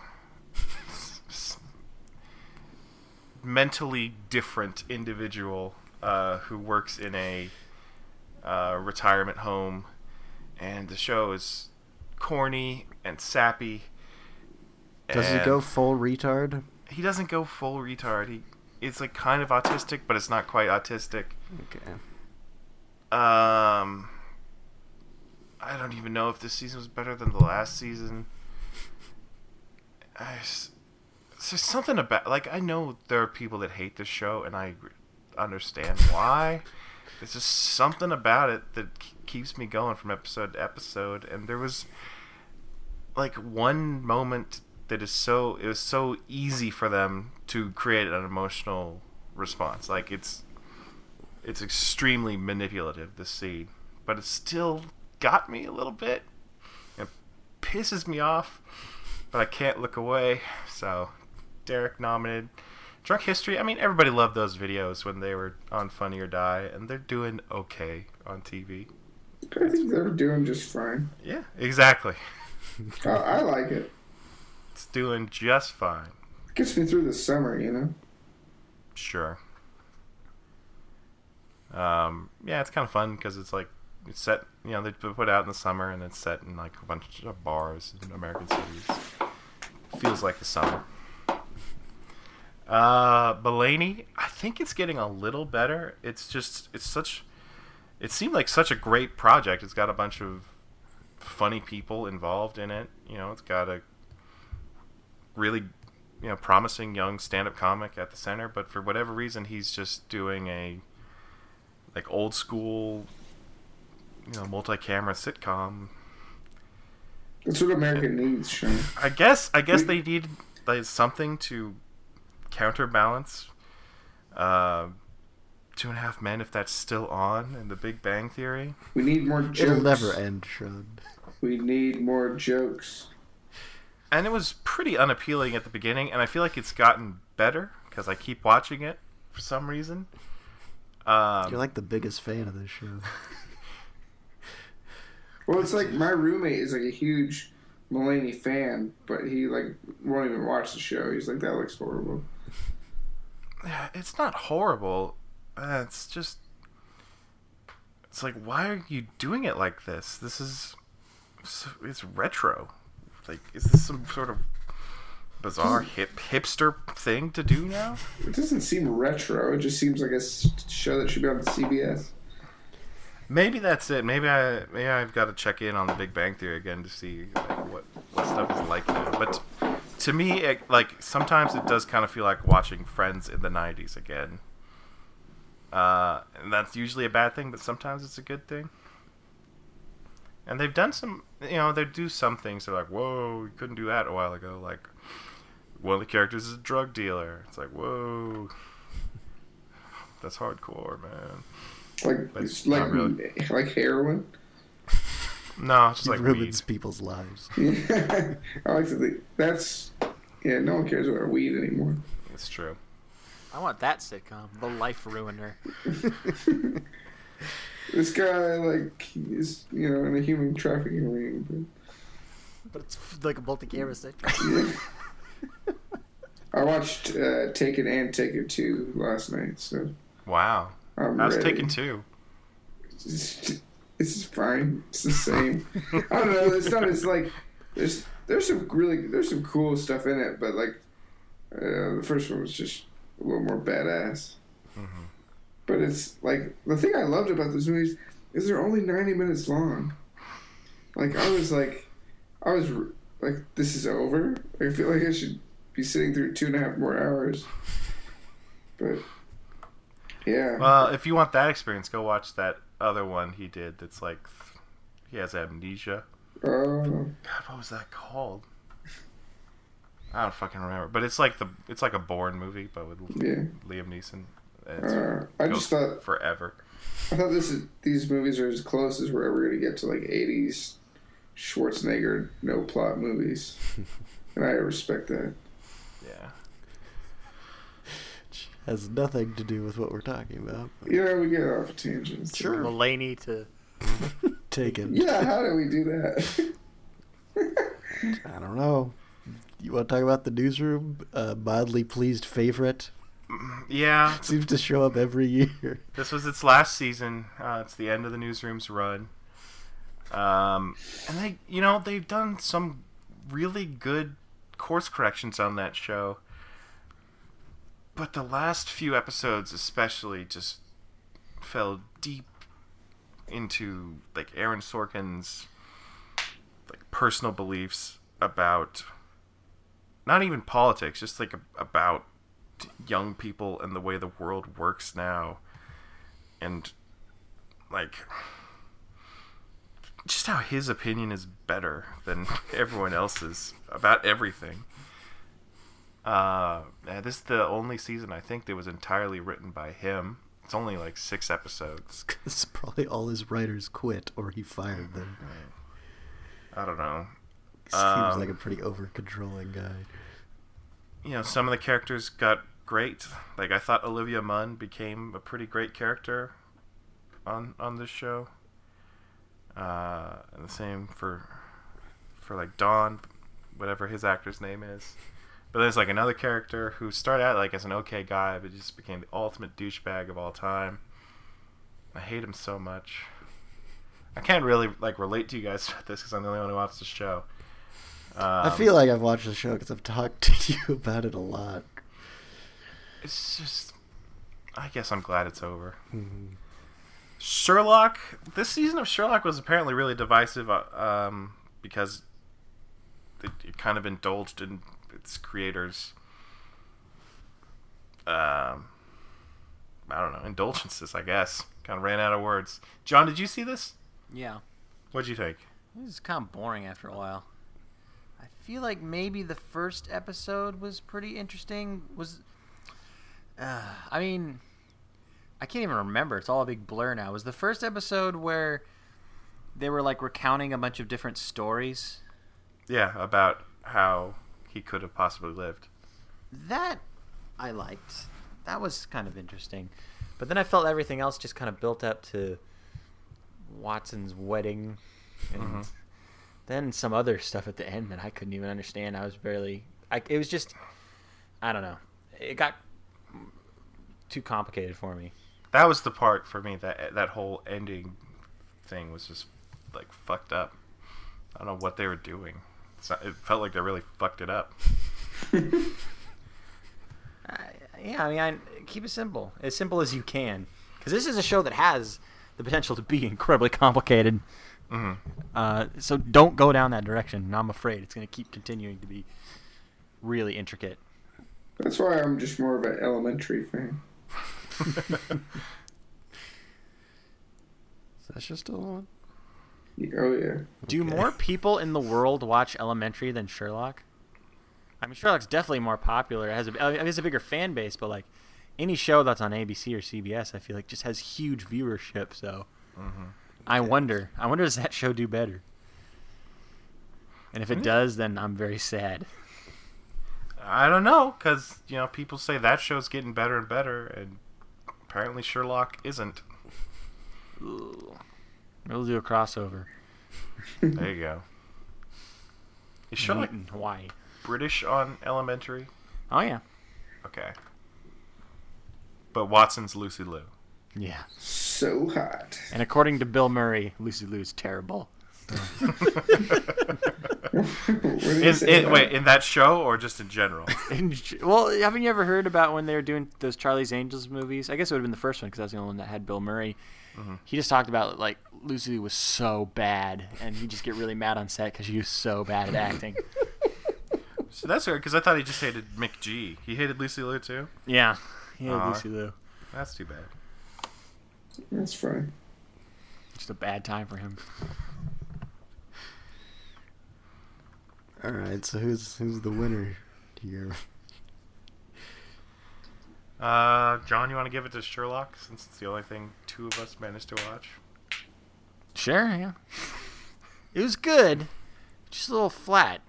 mentally different individual uh, who works in a uh, retirement home, and the show is corny and sappy. Does he go full retard? He doesn't go full retard. He it's like kind of autistic, but it's not quite autistic. Okay. Um, I don't even know if this season was better than the last season. I there's something about like I know there are people that hate this show, and I understand why. There's just something about it that keeps me going from episode to episode, and there was like one moment that is so it was so easy for them to create an emotional response. Like it's it's extremely manipulative this scene, but it still got me a little bit. It pisses me off, but I can't look away. So, Derek nominated. Drunk History. I mean, everybody loved those videos when they were on Funny or Die, and they're doing okay on TV. I think they're doing just fine. Yeah, exactly. (laughs) I, I like it. It's doing just fine. Gets me through the summer, you know. Sure. Um, yeah, it's kind of fun because it's like it's set. You know, they put it out in the summer and it's set in like a bunch of bars in American cities. Feels like the summer. Uh, Mulaney, I think it's getting a little better. It's just it's such. It seemed like such a great project. It's got a bunch of funny people involved in it. You know, it's got a really you know promising young stand-up comic at the center but for whatever reason he's just doing a like old school you know multi-camera sitcom That's what America needs, Sean. i guess i guess they need like something to counterbalance uh two and a half men if that's still on in the big bang theory We need more jokes. It'll never end, Sean. We need more jokes. and it was pretty unappealing at the beginning and i feel like it's gotten better because i keep watching it for some reason um, You're like the biggest fan of this show. Well, it's like my roommate is like a huge Mulaney fan, but he like won't even watch the show. He's like, that looks horrible. It's not horrible. Uh, it's just it's like why are you doing it like this? This is it's retro. Like is this some sort of bizarre hip hipster thing to do now? It doesn't seem retro. It just seems like a show that should be on CBS. Maybe that's it. Maybe I maybe I've got to check in on the Big Bang Theory again to see like, what what stuff is like now. But to me, it, like sometimes it does kind of feel like watching Friends in the '90s again. Uh, and that's usually a bad thing, but sometimes it's a good thing. And they've done some, you know, they do some things. They're like, "Whoa, you couldn't do that a while ago." Like one of the characters is a drug dealer. It's like, "Whoa, that's hardcore, man." Like But it's not like really. like heroin. No, it's just It like ruins weed. people's lives. (laughs) I like to think that's yeah. No one cares about weed anymore. It's true. I want that sitcom, The Life Ruiner. (laughs) This guy like is you know in a human trafficking ring. But it's like a multi-camera sitcom. (laughs) Yeah. I watched uh, Taken and Taken Two last night, so Wow. I'm I was ready. taken two. It's, fine. It's the same. I don't know. It's not as like there's there's some really there's some cool stuff in it, but like uh, the first one was just a little more badass. Mm-hmm. But it's like the thing I loved about those movies is they're only ninety minutes long. Like I was like, I was like, this is over. I feel like I should be sitting through two and a half more hours. But yeah, Well, if you want that experience, go watch that other one he did. That's like he has amnesia. oh, God, what was that called? I don't fucking remember. But it's like the it's like a Bourne movie, but with yeah. Liam Neeson. It's Uh, I just thought forever. I thought this is these movies are as close as we're ever going to get to like '80s Schwarzenegger no plot movies, (laughs) and I respect that. Yeah. Has nothing to do with what we're talking about. Yeah, we get off tangents. Sure. Mulaney to (laughs) Taken. Yeah, how do we do that? (laughs) I don't know. You want to talk about the newsroom? Uh, mildly pleased favorite Yeah. (laughs) seems to show up every year. This was its last season. Uh, it's the end of the newsroom's run. Um, and they, you know, they've done some really good course corrections on that show. But the last few episodes, especially, just fell deep into like Aaron Sorkin's like personal beliefs about not even politics, just like about young people and the way the world works now. And like just how his opinion is better than (laughs) everyone else's about everything uh this is the only season i think that was entirely written by him it's only like six episodes (laughs) Because probably all his writers quit or he fired them. i don't know Seems Um, like a pretty over controlling guy. you know some of the characters got great like i thought olivia munn became a pretty great character on on this show uh and the same for for like Don whatever his actor's name is. But there's like another character who started out like as an okay guy, but just became the ultimate douchebag of all time. I hate him so much. I can't really like relate to you guys (laughs) about this because I'm the only one who watched the show. I Um, feel like I've watched the show because I've talked (laughs) to you about it a lot. it's just. I guess I'm glad it's over. Mhm. Sherlock. This season of Sherlock was apparently really divisive uh, um, because it, it kind of indulged in its creators. Um, I don't know indulgences. I guess kind of ran out of words. John, did you see this? Yeah. What'd you think? This is kind of boring after a while. I feel like maybe the first episode was pretty interesting. Was, uh, I mean, I can't even remember. It's all a big blur now. Was the first episode where they were like recounting a bunch of different stories? Yeah, about how he could have possibly lived. That I liked. That was kind of interesting. But then I felt everything else just kind of built up to Watson's wedding and Mhm. then some other stuff at the end that I couldn't even understand. I was barely I it was just I don't know. It got too complicated for me. That was the part for me that that whole ending thing was just like fucked up. I don't know what they were doing. It's not, it felt like they really fucked it up. I, (laughs) yeah, I mean, I, keep it simple, as simple as you can, because this is a show that has the potential to be incredibly complicated. hmm Uh, so don't go down that direction. and I'm afraid it's going to keep continuing to be really intricate. That's why I'm just more of an elementary fan. (laughs) Is that just still on? Oh yeah. Do Okay. more people in the world watch Elementary than Sherlock? I mean, Sherlock's definitely more popular. It has a, it has a bigger fan base, but like any show that's on ABC or CBS, I feel like just has huge viewership. So mm-hmm. I wonder, I wonder does that show do better? And if it mm. does, then I'm very sad. I don't know because you know people say that show's getting better and better, and apparently Sherlock isn't. We'll do a crossover. (laughs) There you go. Is Sherlock in Hawaii. British on Elementary? Oh yeah, Okay. But Watson's Lucy Liu. yeah. So hot. And according to Bill Murray, Lucy Liu's terrible. (laughs) What did In, in, wait, in that show or just in general? (laughs) well, haven't you ever heard about when they were doing those Charlie's Angels movies? I guess it would have been the first one because that's the only one that had Bill Murray. Uh-huh. He just talked about like Lucy Liu was so bad, and he'd just get really mad on set because she was so bad at acting. (laughs) So that's weird because I thought he just hated McG. He hated Lucy Liu too. yeah, he had Aw. Lucy Liu. That's too bad. That's fine. Just a bad time for him. All right, so who's who's the winner here? Uh, John, you want to give it to Sherlock since it's the only thing two of us managed to watch? Sure, yeah. It was good, just a little flat.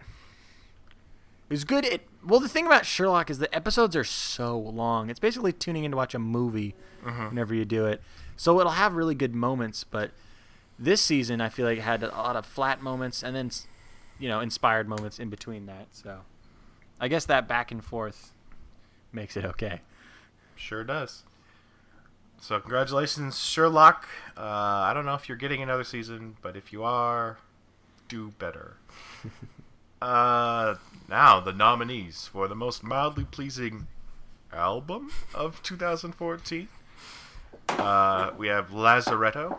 It was good. It well, the thing about Sherlock is the episodes are so long. It's basically tuning in to watch a movie whenever you do it. So it'll have really good moments, but this season I feel like it had a lot of flat moments and then, you know, inspired moments in between that. So I guess that back and forth makes it okay. Sure does. So congratulations, Sherlock. Uh, I don't know if you're getting another season, but if you are, do better. (laughs) uh, now the nominees for the most mildly pleasing album of 2014. Uh, we have Lazaretto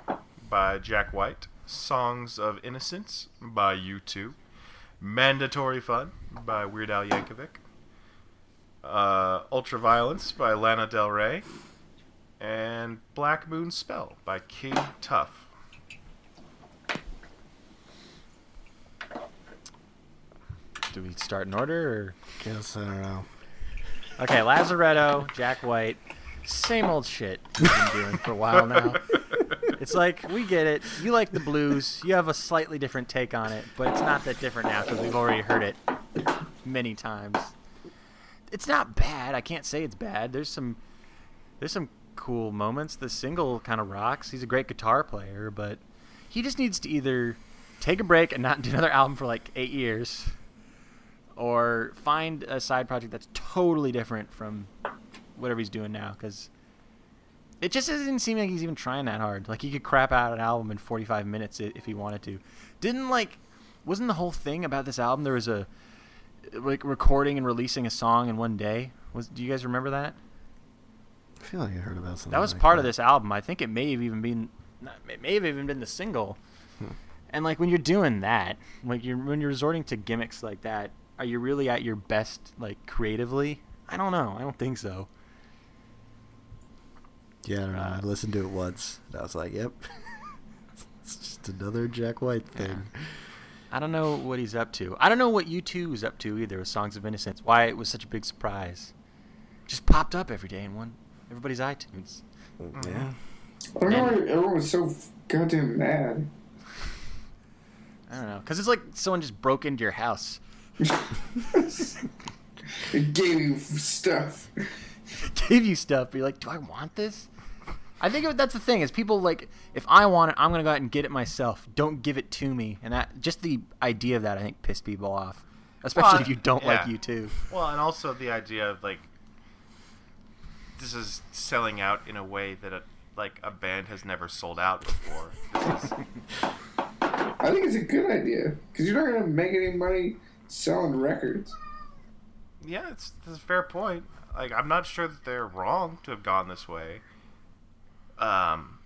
by Jack White, Songs of Innocence by U2, Mandatory Fun by Weird Al Yankovic, uh, Ultraviolence by Lana Del Rey, and Black Moon Spell by King Tough. Do we start in order or? Guess I don't know. Okay, Lazaretto, Jack White, same old shit we've been doing for a while now. It's like we get it. You like the blues. You have a slightly different take on it, but it's not that different now because we've already heard it many times. It's not bad. I can't say it's bad. There's some there's some cool moments. The single kind of rocks. He's a great guitar player, but he just needs to either take a break and not do another (laughs) album for like eight years, or find a side project that's totally different from whatever he's doing now because it just doesn't seem like he's even trying that hard. Like he could crap out an album in 45 minutes if he wanted to. Didn't like wasn't the whole thing about this album there was a like recording and releasing a song in one day? Was do you guys remember that? I feel like I heard about something. That was like part of this album. I think it may have even been, it may have even been the single. And like when you're doing that, like you're when you're resorting to gimmicks like that, are you really at your best like creatively? I don't know. I don't think so. Yeah, I don't know. Uh, I listened to it once. And I was like, "Yep, (laughs) it's just another Jack White thing." I don't know what he's up to. I don't know what U2 is up to either with Songs of Innocence. Why it was such a big surprise. Just popped up every day in one everybody's iTunes. Mm-hmm. Yeah, I don't know why everyone was so goddamn mad. I don't know, cuz it's like someone just broke into your house. (laughs) (laughs) It gave you stuff. Gave you stuff, but you're like, do I want this? I think that's the thing is people like if I want it, I'm gonna go out and get it myself. Don't give it to me, and that just the idea of that I think pissed people off, especially Well, if you don't like yeah. you too. Well, and also the idea of like this is selling out in a way that a, like a band has never sold out before. This is, I think it's a good idea because you're not gonna make any money selling records. yeah, it's, it's a fair point. Like I'm not sure that they're wrong to have gone this way. Um,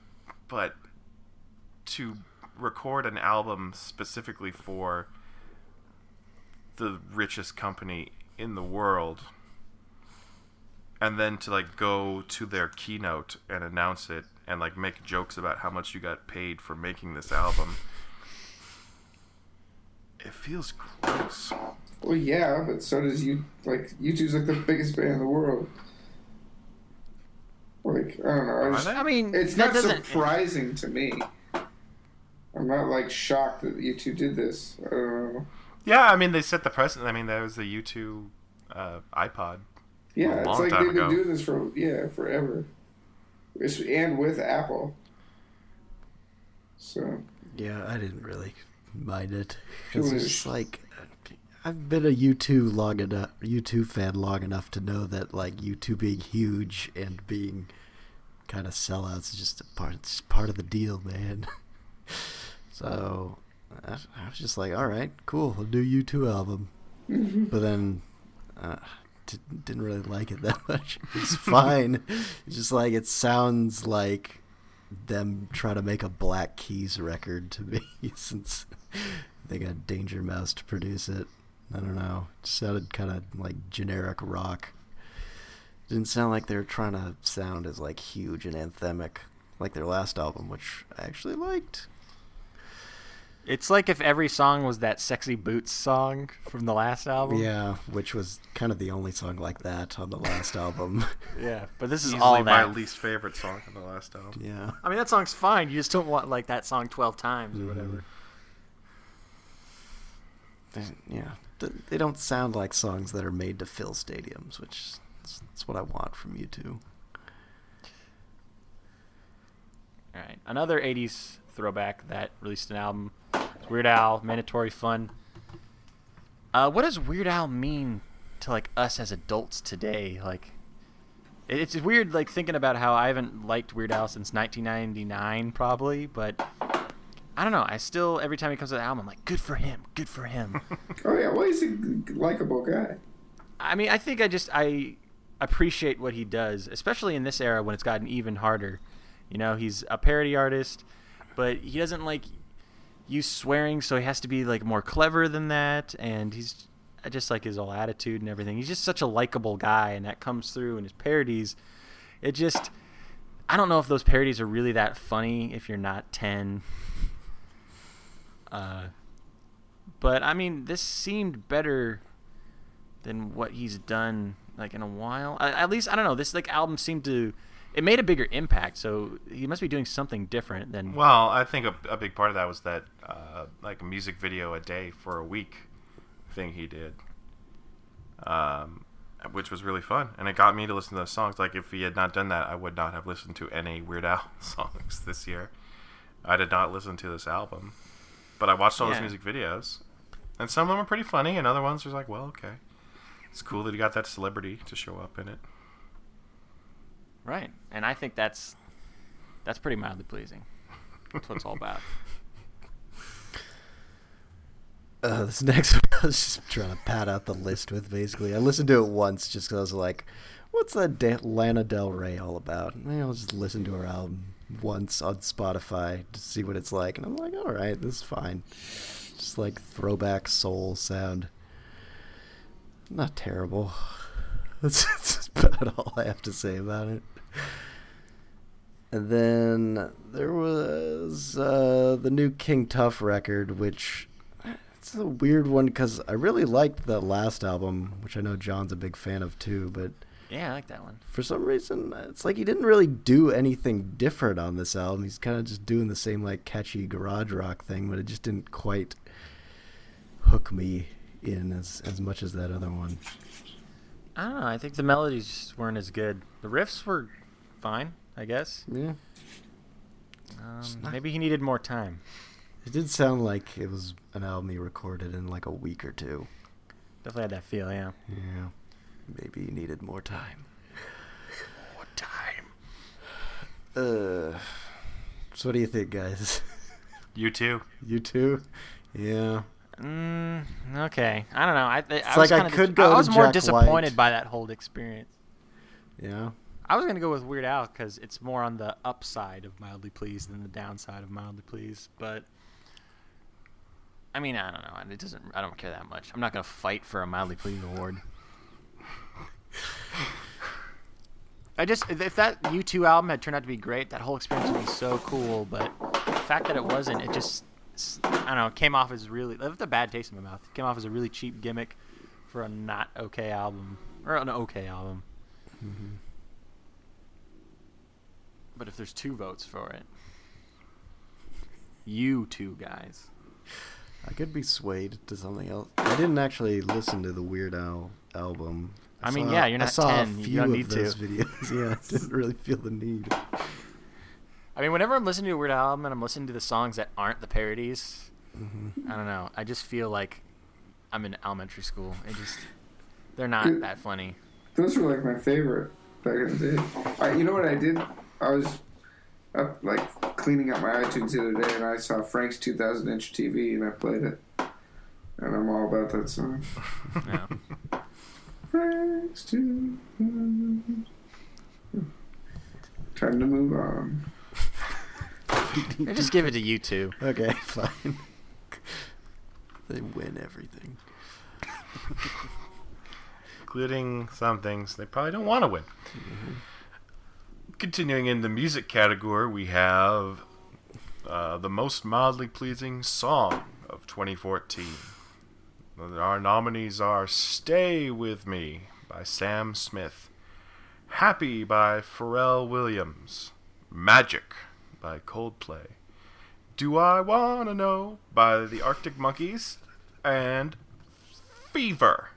but to record an album specifically for the richest company in the world and then to like go to their keynote and announce it and like make jokes about how much you got paid for making this album it feels gross Well, yeah, but so does you. Like, U2's like the biggest band in the world. Like, I don't know. I just. I mean, it's not surprising to me. I'm not like shocked that U2 did this. I don't know. yeah i mean they set the precedent i mean that was the u2 uh, ipod Yeah, A it's like time they've been doing this for yeah forever. It's, and with Apple. So yeah. I didn't really mind it It was- just like I've been a U two long enough, U fan long enough to know that like U two being huge and being kind of sellouts is just a part. It's part of the deal, man. (laughs) so I, I was just like, all right, cool, a new U two album. (laughs) But then uh, d- didn't really like it (laughs) that much. It's fine. it's just like it sounds like them trying to make a Black Keys record to me since they got Danger Mouse to produce it. I don't know. It sounded kind of like generic rock. It Didn't sound like they were trying to sound as like huge and anthemic like their last album, which I actually liked. It's like if every song was that "Sexy Boots" song from the last album. Yeah, which was kind of the only song like that on the last (laughs) album. yeah. But this is easily all my that. least favorite song on the last album yeah. I mean, that song's fine. You just don't want like that song twelve times or Mhm. whatever. They, yeah, th- they don't sound like songs that are made to fill stadiums, which is, that's what I want from U2. All right, another '80s throwback that released an album. It's Weird Al, Mandatory Fun. Uh, what does Weird Al mean to like us as adults today? Like, it- it's weird like thinking about how I haven't liked Weird Al since 1999, probably. But I don't know. I still every time he comes with the album, I'm like, good for him, good for him. (laughs) oh yeah, well he's a likable guy. I mean, I think I just I appreciate what he does, especially in this era when it's gotten even harder. You know, he's a parody artist, but he doesn't like use swearing, so he has to be like more clever than that. And he's I just like his whole attitude and everything. He's just such a likable guy, and that comes through in his parodies. It just I don't know if those parodies are really that funny if you're not ten. Uh, but I mean, this seemed better than what he's done like in a while. I, at least I don't know. This like album seemed to it made a bigger impact, so he must be doing something different than. Well, I think a, a big part of that was that uh, like a music video a day for a week thing he did, um, which was really fun, and it got me to listen to those songs. Like if he had not done that, I would not have listened to any Weird Al (laughs) songs this year. I did not listen to this album, but I watched all Yeah. his music videos. And some of them are pretty funny, and other ones are like, well, okay. It's cool that he got that celebrity to show up in it. Right. And I think that's that's pretty mildly pleasing. That's what it's all about. (laughs) Uh, this next (laughs) one, I was just trying to pad out the list with. Basically, I listened to it once just because I was like, "What's that da- Lana Del Rey all about?" Maybe I'll just listen to her album once on Spotify to see what it's like, and I'm like, "All right, this is fine." Just like throwback soul sound. Not terrible. (laughs) That's, that's about all I have to say about it. And then there was uh, the new King Tough record, which it's a weird one because I really liked the last album, which I know John's a big fan of too. But Yeah, I like that one. for some reason, it's like he didn't really do anything different on this album. He's kind of just doing the same like catchy garage rock thing, but it just didn't quite hook me in as as much as that other one. I don't know. I think the melodies just weren't as good. The riffs were fine, I guess. Yeah, Um, not- maybe he needed more time. it did sound like it was an album he recorded in like a week or two. Definitely had that feel, yeah. Yeah, maybe he needed more time. What time? Uh, so what do you think, guys? (laughs) U2. you too? Yeah. Mm, okay. I don't know. I, I It's was like I could dis- I go to was more Jack disappointed White. by that whole experience. Yeah. I was gonna go with Weird Al because it's more on the upside of mildly pleased than the downside of mildly pleased. But I mean, I don't know. It doesn't. I don't care that much. I'm not gonna fight for a mildly pleased award. I just if that U2 album had turned out to be great, that whole experience would be so cool. But the fact that it wasn't, it just I don't know, came off as really left a bad taste in my mouth. It came off as a really cheap gimmick for a not okay album or an okay album. Mm-hmm. But if there's two votes for it, you two guys. I could be swayed to something else. I didn't actually listen to the Weird Al album. I mean, yeah, you're I not saw 10, a you few don't of need to. videos. (laughs) Yeah, I didn't really feel the need. I mean, whenever I'm listening to a Weird Al album and I'm listening to the songs that aren't the parodies, mm-hmm. I don't know. I just feel like I'm in elementary school. It just they're not Good. that funny. Those were like my favorite back in the day. I, you know what I did? I was up like cleaning up my iTunes the other day, and I saw Frank's 2000 inch TV, and I played it. And I'm all about that song. (laughs) Yeah. Frank's 2000. Time to move on. I just give it to U2. Okay, (laughs) fine. they win everything. including some things they probably don't want to win. Continuing in the music category, we have uh, the most mildly pleasing song of 2014. Our nominees are Stay With Me by Sam Smith, Happy by Pharrell Williams, Magic by Coldplay, Do I Wanna Know by the Arctic Monkeys, and Fever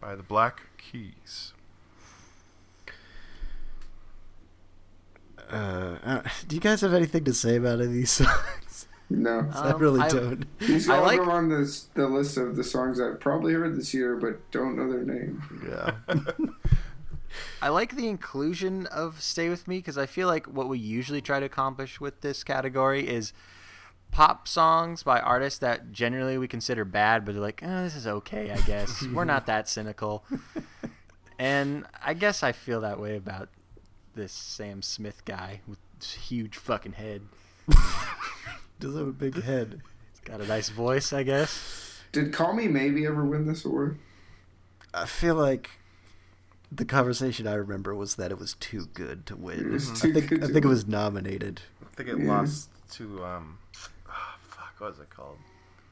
by the Black Keys. Uh, uh, do you guys have anything to say about any of these songs? No. I Um, really I- don't. These I all like- are on this, the list of the songs I've probably heard this year, but don't know their name. Yeah. (laughs) I like the inclusion of "Stay with Me" because I feel like what we usually try to accomplish with this category is pop songs by artists that generally we consider bad, but they're like, oh, "This is okay, I guess." (laughs) We're not that cynical, and I guess I feel that way about this Sam Smith guy with this huge fucking head. (laughs) (laughs) Does have a big head. He's got a nice voice, I guess. Did Call Me Maybe ever win this award? I feel like the conversation I remember was that it was too good to win. It was I think good I to think it was nominated. I think it Yeah. lost to um, oh, fuck, what was it called?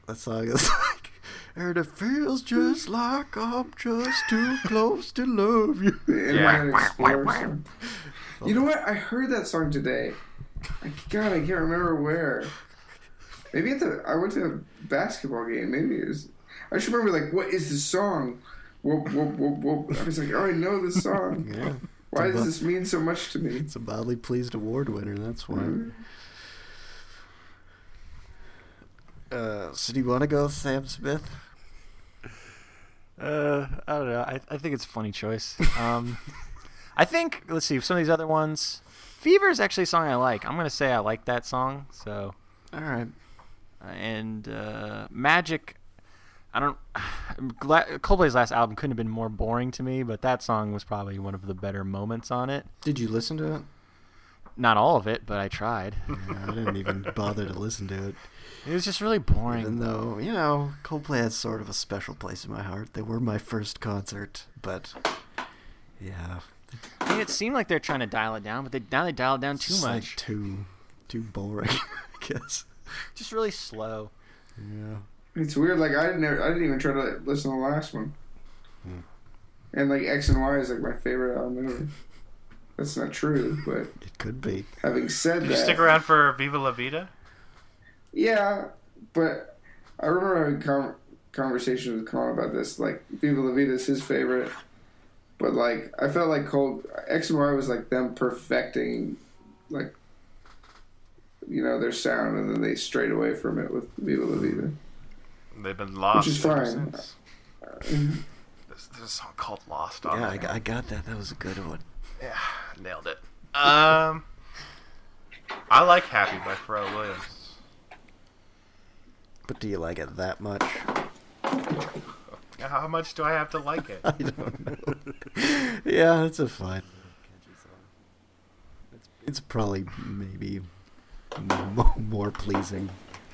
That song is (laughs) like, and it feels just (laughs) like I'm just too close to love you. The Yeah. Internet Explorer song. You know what? I heard that song today. I, God, I can't remember where. Maybe at the I went to a basketball game. Maybe it was. I just remember like, what is the song? Whoop whoop whoop whoop. I was like, oh, I know this song. (laughs) Yeah. Why does this mean so much to me? It's a mildly pleased award winner. That's why. Mhm. Uh, so do you want to go with Sam Smith? Uh, I don't know. I, I think it's a funny choice. Um, I think let's see some of these other ones. Fever is actually a song I like. I'm gonna say I like that song. So All right. And uh, Magic. I don't. (sighs) Coldplay's last album couldn't have been more boring to me, but that song was probably one of the better moments on it. Did you listen to it? Not all of it, but I tried. (laughs) Yeah, I didn't even bother to listen to it. It was just really boring. Even though, you know, Coldplay has sort of a special place in my heart. They were my first concert, but yeah. I mean, it seemed like they're trying to dial it down, but they now they dial it down too It's, like, much. too too boring, (laughs) I guess. (laughs) just really slow. Yeah. It's weird. Like I didn't. I didn't even try to listen to the last one. Hmm. And like X and Y is like my favorite album ever. That's not true, but (laughs) It could be. having said Did that, you stick around for Viva La Vida? Yeah, but I remember having con- conversation with Colin about this. Like, Viva La Vida is his favorite, but like I felt like Cold X and Y was like them perfecting, like, you know, their sound, and then they strayed away from it with Viva La Vida. They've been lost. Which is ever fine. since. There's, there's a song called Lost on Yeah. I, got- I got that. That was a good one. Yeah, nailed it. Um, I like Happy by Pharrell Williams. But do you like it that much? (laughs) How much do I have to like it? (laughs) I don't know. (laughs) yeah, it's a fine. It's, it's probably maybe mo- (laughs) more pleasing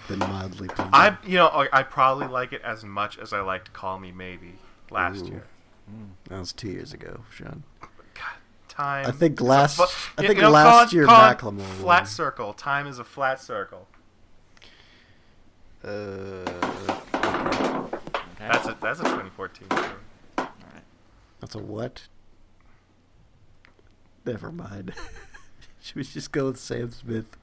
than mildly pleasing. I, you know, I, I probably like it as much as I liked Call Me Maybe last Ooh. year. That was two years ago, Sean. God, time. I think last- fu- I you think know, last Colin- year Colin, Macklemore Flat won. circle. Time is a flat circle. Uh, Okay. That's a that's a 2014. song. that's a what? Never mind. (laughs) Should we just go with Sam Smith?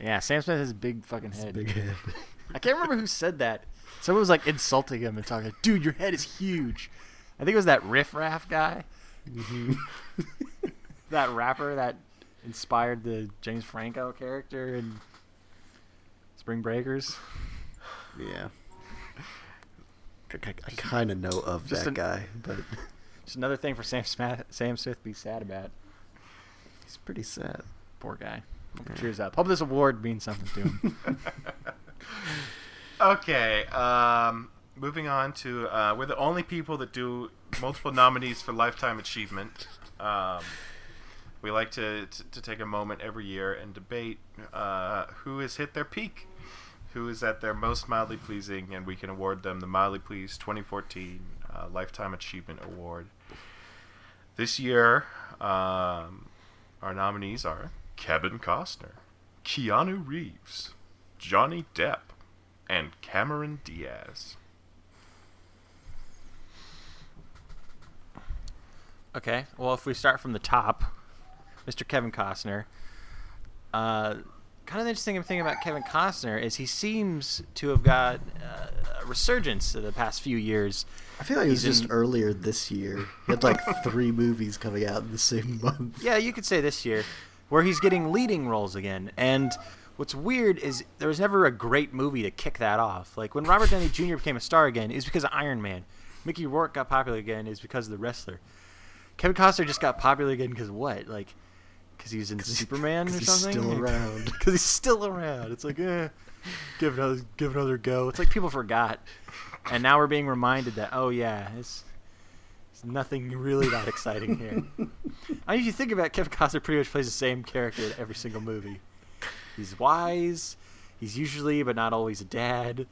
Yeah, Sam Smith has a big fucking head. big head. (laughs) I can't remember who said that. Someone was like insulting him and talking, dude, your head is huge. I think it was that Riff Raff guy, mm-hmm. (laughs) that rapper that inspired the James Franco character in Spring Breakers. yeah. I, I kind of know of Just that an- guy, but (laughs) Just another thing for Sam Smith, Sam Smith to be sad about. he's pretty sad. Poor guy. Cheers up. Hope this award means something to him. (laughs) (laughs) Okay, um, moving on to uh, we're the only people that do multiple nominees for lifetime achievement. Um, we like to, to to take a moment every year and debate uh, who has hit their peak, who is at their most mildly pleasing, and we can award them the mildly pleased 2014 uh, lifetime achievement award. This year, um, our nominees are Kevin Costner, Keanu Reeves, Johnny Depp, and Cameron Diaz. Okay. Well, if we start from the top, Mr. Kevin Costner. Uh, kind of the interesting thing about Kevin Costner is he seems to have got uh, a resurgence in the past few years. I feel like it was He's just earlier this year. He had like three movies coming out in the same month. Yeah, you could say this year, where he's getting leading roles again. And what's weird is there was never a great movie to kick that off. Like when Robert Downey Jr. became a star again, is because of Iron Man. Mickey Rourke got popular again is because of the wrestler. Kevin Costner just got popular again because what? Like because he was in Superman or 'cause he's something. still around. (laughs) Because he's still around. It's like, eh, give another, give another go. It's like people forgot, and now we're being reminded that oh yeah, it's nothing really that exciting here. I mean, if you think about it, Kevin Costner pretty much plays the same character in every single movie. He's wise. He's usually, but not always, a dad,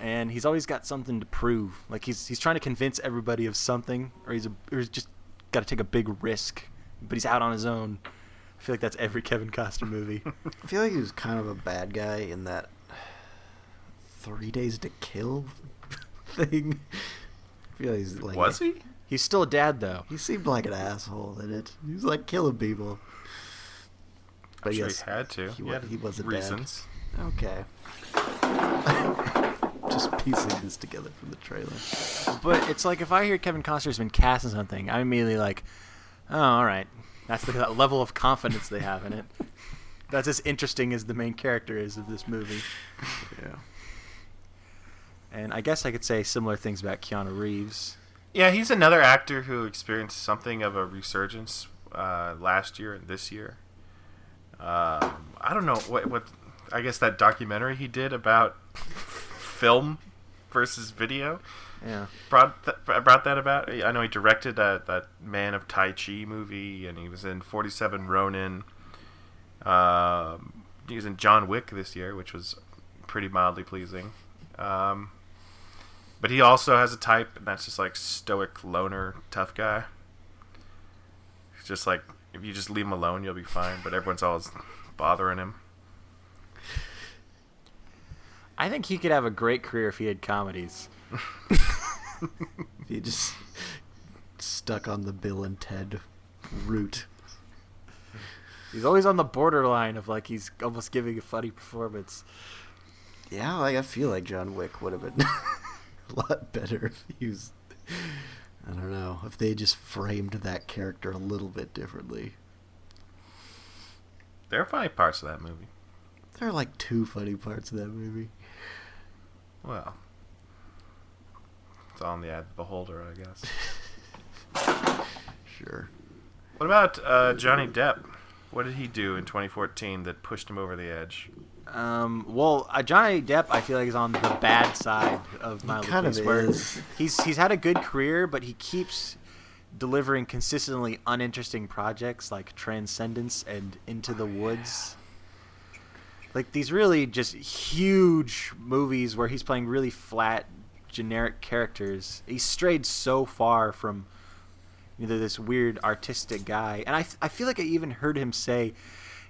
and he's always got something to prove. Like he's he's trying to convince everybody of something, or he's a, or he's just got to take a big risk, but he's out on his own. I feel like that's every Kevin Costner movie. I feel like he was kind of a bad guy in that Three Days to Kill (laughs) thing. I feel like he's like Was he? He's still a dad though. He seemed like an asshole in it. He was like killing people. I'm sure yes, he had to. he He, had he was a dad. reasons. Okay. (laughs) Just piecing this together from the trailer. But it's like if I hear Kevin Costner's been cast in something, I'm immediately like, oh, all right. That's the that (laughs) level of confidence they have in it. That's as interesting as the main character is of this movie. Yeah. And I guess I could say similar things about Keanu Reeves. Yeah, he's another actor who experienced something of a resurgence uh, last year and this year. Um, I don't know what what. I guess that documentary he did about (laughs) film versus video Yeah. brought th- brought that about. I know he directed that that Man of Tai Chi movie, and he was in Forty Seven Ronin. Um, he was in John Wick this year, which was pretty mildly pleasing. Um, but he also has a type, and that's just like stoic loner, tough guy. It's just like if you just leave him alone, you'll be fine. But everyone's always bothering him. I think he could have a great career if he had comedies. (laughs) He just stuck on the Bill and Ted route. He's always on the borderline of like he's almost giving a funny performance. Yeah, like I feel like John Wick would have been (laughs) a (laughs) lot better if he was. I don't know if they just framed that character a little bit differently. There are funny parts of that movie. There are like two funny parts of that movie. Well, it's on the eye of the beholder, I guess. (laughs) Sure. What about uh, Johnny Depp? What did he do in 2014 that pushed him over the edge? Um, well, uh, Johnny Depp, I feel like is on the bad side of my kind of where is. he's he's had a good career, but he keeps delivering consistently uninteresting projects like Transcendence and Into the Woods. Like these really just huge movies where he's playing really flat, generic characters. He strayed so far from you know this weird artistic guy, and I I feel like I even heard him say.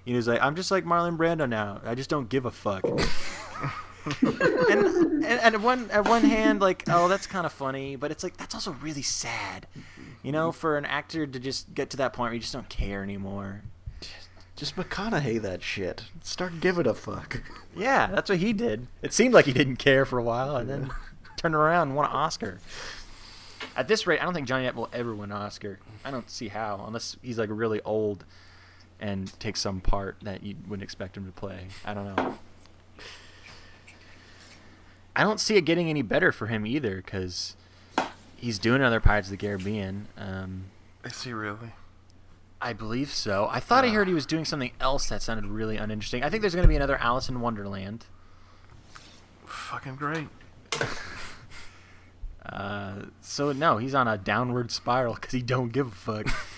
You know, he's like, I'm just like Marlon Brando now. I just don't give a fuck. (laughs) and, and, and at one at one hand, like, oh, that's kind of funny, but it's like that's also really sad. You know, for an actor to just get to that point where you just don't care anymore. Just McConaughey that shit. Start giving a fuck. Yeah, that's what he did. It seemed like he didn't care for a while, and then (laughs) turned around and won an Oscar. At this rate, I don't think Johnny Depp will ever win an Oscar. I don't see how, unless he's like really old and take some part that you wouldn't expect him to play. I don't know. I don't see it getting any better for him either, because he's doing another Pirates of the Caribbean. Um, Is he really? I believe so. I thought I heard he was doing something else that sounded really uninteresting. I think there's going to be another Alice in Wonderland. Fucking great. (laughs) Uh, so no, he's on a downward spiral because he don't give a fuck. (laughs)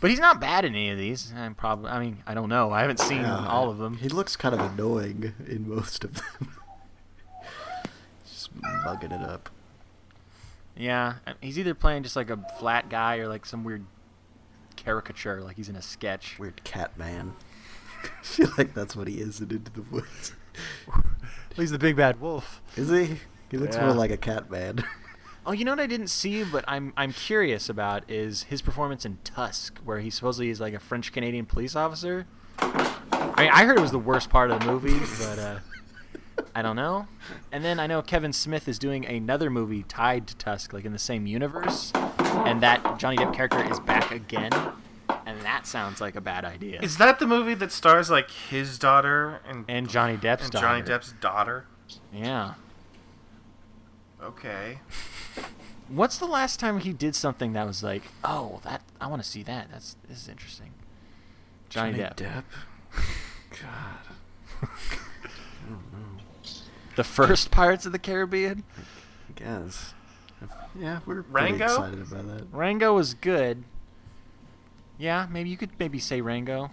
but he's not bad in any of these. I'm probably. I mean, I don't know. I haven't seen Yeah, all of them. He looks kind of annoying in most of them. (laughs) Just mugging it up. Yeah, he's either playing just like a flat guy or like some weird caricature, like he's in a sketch. Weird cat man. (laughs) I feel like that's what he is in Into the Woods. (laughs) He's the big bad wolf. Is he? He looks Yeah. more like a cat man. Oh, you know what I didn't see, but I'm I'm curious about is his performance in Tusk, where he supposedly is like a French Canadian police officer. I mean, I heard it was the worst part of the movie, but uh, I don't know. And then I know Kevin Smith is doing another movie tied to Tusk, like in the same universe, and that Johnny Depp character is back again, and that sounds like a bad idea. Is that the movie that stars like his daughter and and Johnny Depp's and daughter. Johnny Depp's daughter? Yeah. Okay. What's the last time he did something that was like, oh, that I want to see that. That's this is interesting. Johnny, Depp. God. I don't know. The first Pirates of the Caribbean. I guess. Yeah, we're pretty Rango? excited about that. Rango was good. Yeah, maybe you could maybe say Rango.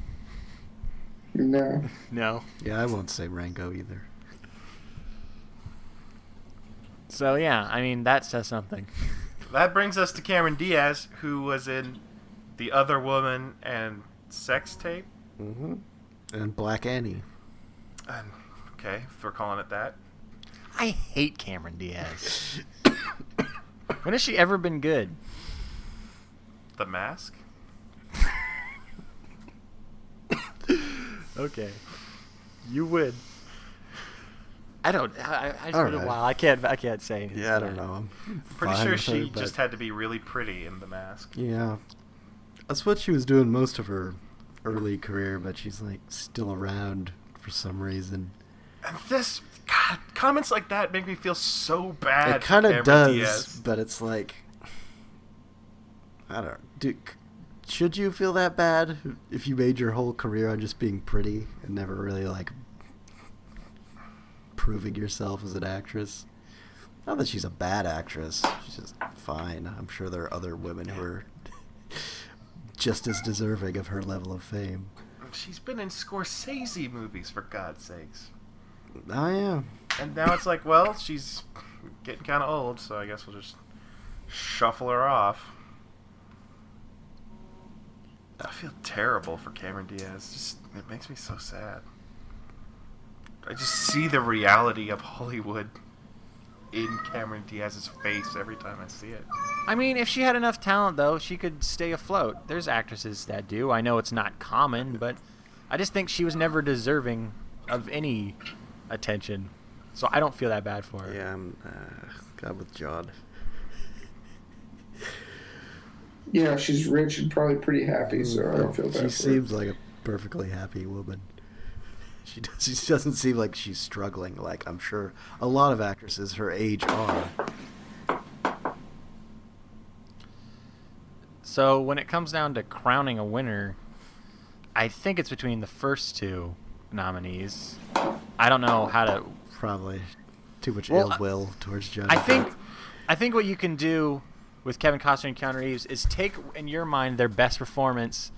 No. No. Yeah, I won't say Rango either. So yeah, I mean that says something. (laughs) That brings us to Cameron Diaz, who was in The Other Woman and Sex Tape. Mm-hmm. And Black Annie. Um, okay, if we're calling it that. I hate Cameron Diaz. (coughs) when has she ever been good? The Mask. (laughs) Okay. You would. I don't. I, I it's All been a while. I can't. I can't say. anything Yeah, I don't know. I'm I'm pretty sure she her, just had to be really pretty in The Mask. Yeah. That's what she was doing most of her early career, but she's like still around for some reason. And this, God, comments like that make me feel so bad. it kind of does, Diaz. but it's like I don't. Do, should you feel that bad if you made your whole career on just being pretty and never really like proving yourself as an actress? Not that she's a bad actress; she's just fine. I'm sure there are other women who are (laughs) just as deserving of her level of fame. She's been in Scorsese movies for God's sakes. Oh, I am. And now it's like, well, she's getting kind of old, so I guess we'll just shuffle her off. I feel terrible for Cameron Diaz. Just it makes me so sad. I just see the reality of Hollywood in Cameron Diaz's face every time I see it. I mean, if she had enough talent, though, she could stay afloat. There's actresses that do. I know it's not common, but I just think she was never deserving of any attention. So I don't feel that bad for her. yeah. I'm uh, God with John. yeah, she's rich and probably pretty happy, so I don't feel bad. She for her. seems like a perfectly happy woman. She does, (laughs) she doesn't seem like she's struggling. Like I'm sure a lot of actresses her age are. So when it comes down to crowning a winner, I think it's between the first two nominees. I don't know how to. Probably too much Well, ill will towards Johnny. I think, I think what you can do with Kevin Costner and Keanu Reeves is take in your mind their best performance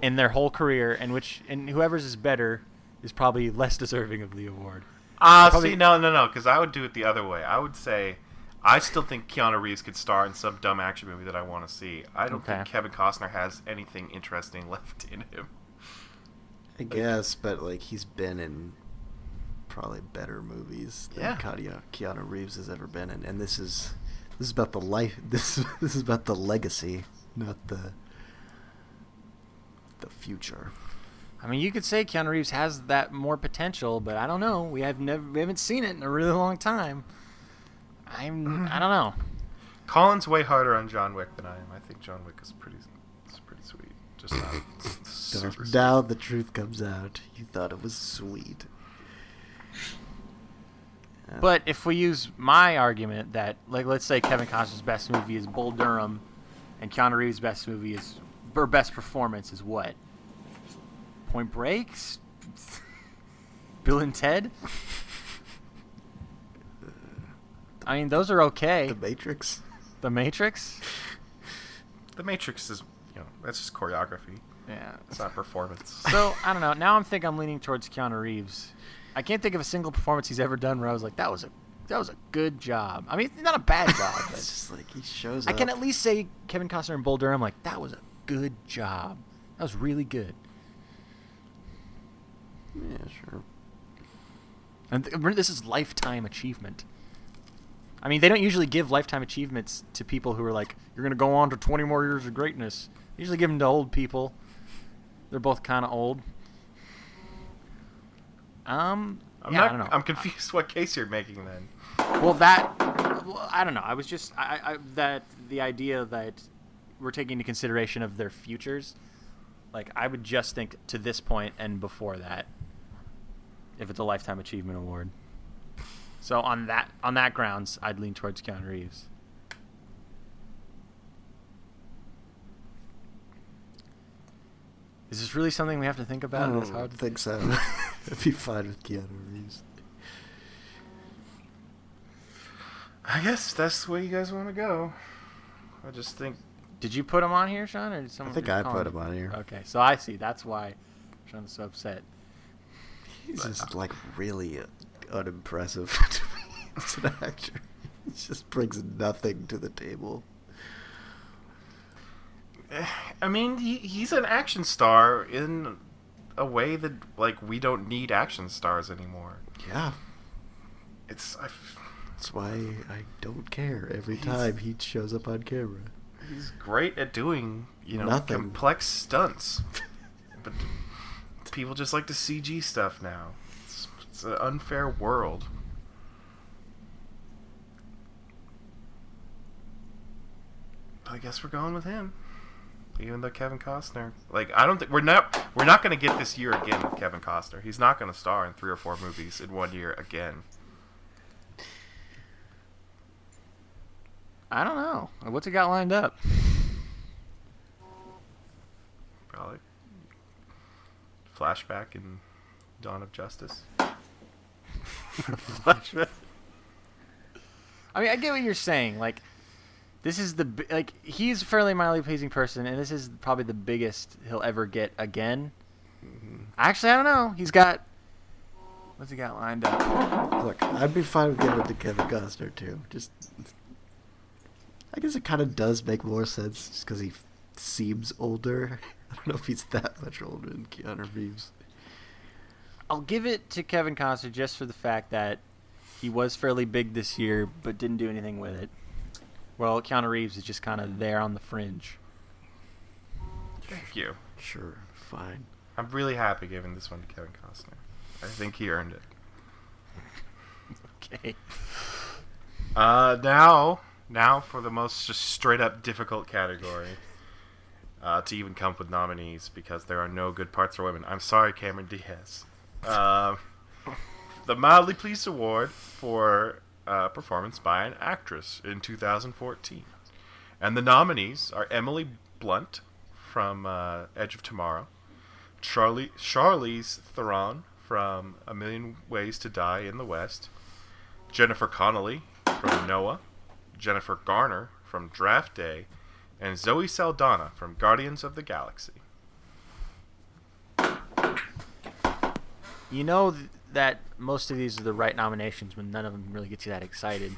in their whole career, and which and whoever's is better is probably less deserving of the award. Ah, Probably- see, no, no, no, because I would do it the other way. I would say, I still think Keanu Reeves could star in some dumb action movie that I want to see. I don't think Kevin Costner has anything interesting (laughs) left in him. I guess, but like he's been in probably better movies than Yeah. Keanu, Keanu Reeves has ever been in, and this is this is about the life. (laughs) This this is about the legacy, not the the future. I mean, you could say Keanu Reeves has that more potential, but I don't know. We have never, we haven't seen it in a really long time. I'm, I don't know. Colin's way harder on John Wick than I am. I think John Wick is pretty, is pretty sweet. Just not (coughs) super sweet. now the truth comes out. You thought it was sweet. Uh, But if we use my argument that, like, let's say Kevin Costner's best movie is Bull Durham, and Keanu Reeves' best movie is, or best performance is what? Point Breaks? (laughs) Bill and Ted? I mean, those are okay. the Matrix. The Matrix? The Matrix is, you know, that's just choreography. Yeah. It's not performance. So I don't know. Now I'm think I'm leaning towards Keanu Reeves. I can't think of a single performance he's ever done where I was like, that was a that was a good job. I mean, not a bad (laughs) job, it's just like he shows I up. can at least say Kevin Costner and Bull Durham like that was a good job. That was really good. Yeah, sure. And th- this is lifetime achievement. I mean, they don't usually give lifetime achievements to people who are like, you're going to go on to 20 more years of greatness. They usually give them to old people. They're both kind of old. Um, I'm yeah, not. I don't know. I'm confused what case you're making then. Well, that well, I don't know. I was just I, I that the idea that we're taking into consideration of their futures. Like I would just think to this point and before that, if it's a lifetime achievement award. So on that on that grounds, I'd lean towards Keanu Reeves. Is this really something we have to think about? I about? don't It's hard to think so. I'd (laughs) (laughs) be fine with Keanu Reeves. I guess that's the way you guys want to go. I just think Did you put him on here, Sean, or did someone? I think I put do- him on here. Okay, so I see. That's why Sean's so upset. He's just like really uh, unimpressive (laughs) to me as an actor. He just brings nothing to the table. I mean, he, he's an action star in a way that like we don't need action stars anymore. Yeah, It's I f that's why I don't care every time he shows up on camera. he's great at doing you know Nothing. complex stunts, but people just like to CG stuff now. It's, it's an unfair world. I guess we're going with him. Even though Kevin Costner, like I don't think we're not we're not going to get this year again with Kevin Costner. He's not going to star in three or four movies in one year again. I don't know. What's he got lined up? Probably Flashback in Dawn of Justice. (laughs) flashback. I mean, I get what you're saying. Like, this is the like he's a fairly mildly pleasing person, and this is probably the biggest he'll ever get again. Mm-hmm. Actually, I don't know. He's got what's he got lined up? Look, I'd be fine with giving it to Kevin Costner too. Just, I guess it kind of does make more sense just because he seems older. (laughs) I don't know if he's that much older than Keanu Reeves. I'll give it to Kevin Costner just for the fact that he was fairly big this year, but didn't do anything with it. Well, Keanu Reeves is just kind of there on the fringe. Thank you. Sure, fine. I'm really happy giving this one to Kevin Costner. I think he earned it. Okay. Uh, now, now for the most just straight up difficult category. Uh, to even come up with nominees because there are no good parts for women. I'm sorry, Cameron Diaz. Um the Mildly Pleased Award for uh, performance by an actress in 2014. And the nominees are Emily Blunt from uh, Edge of Tomorrow, Charlie Charlize Theron from A Million Ways to Die in the West, Jennifer Connelly from Noah, Jennifer Garner from Draft Day, and Zoe Saldana from Guardians of the Galaxy. You know th- that most of these are the right nominations when none of them really get you that excited.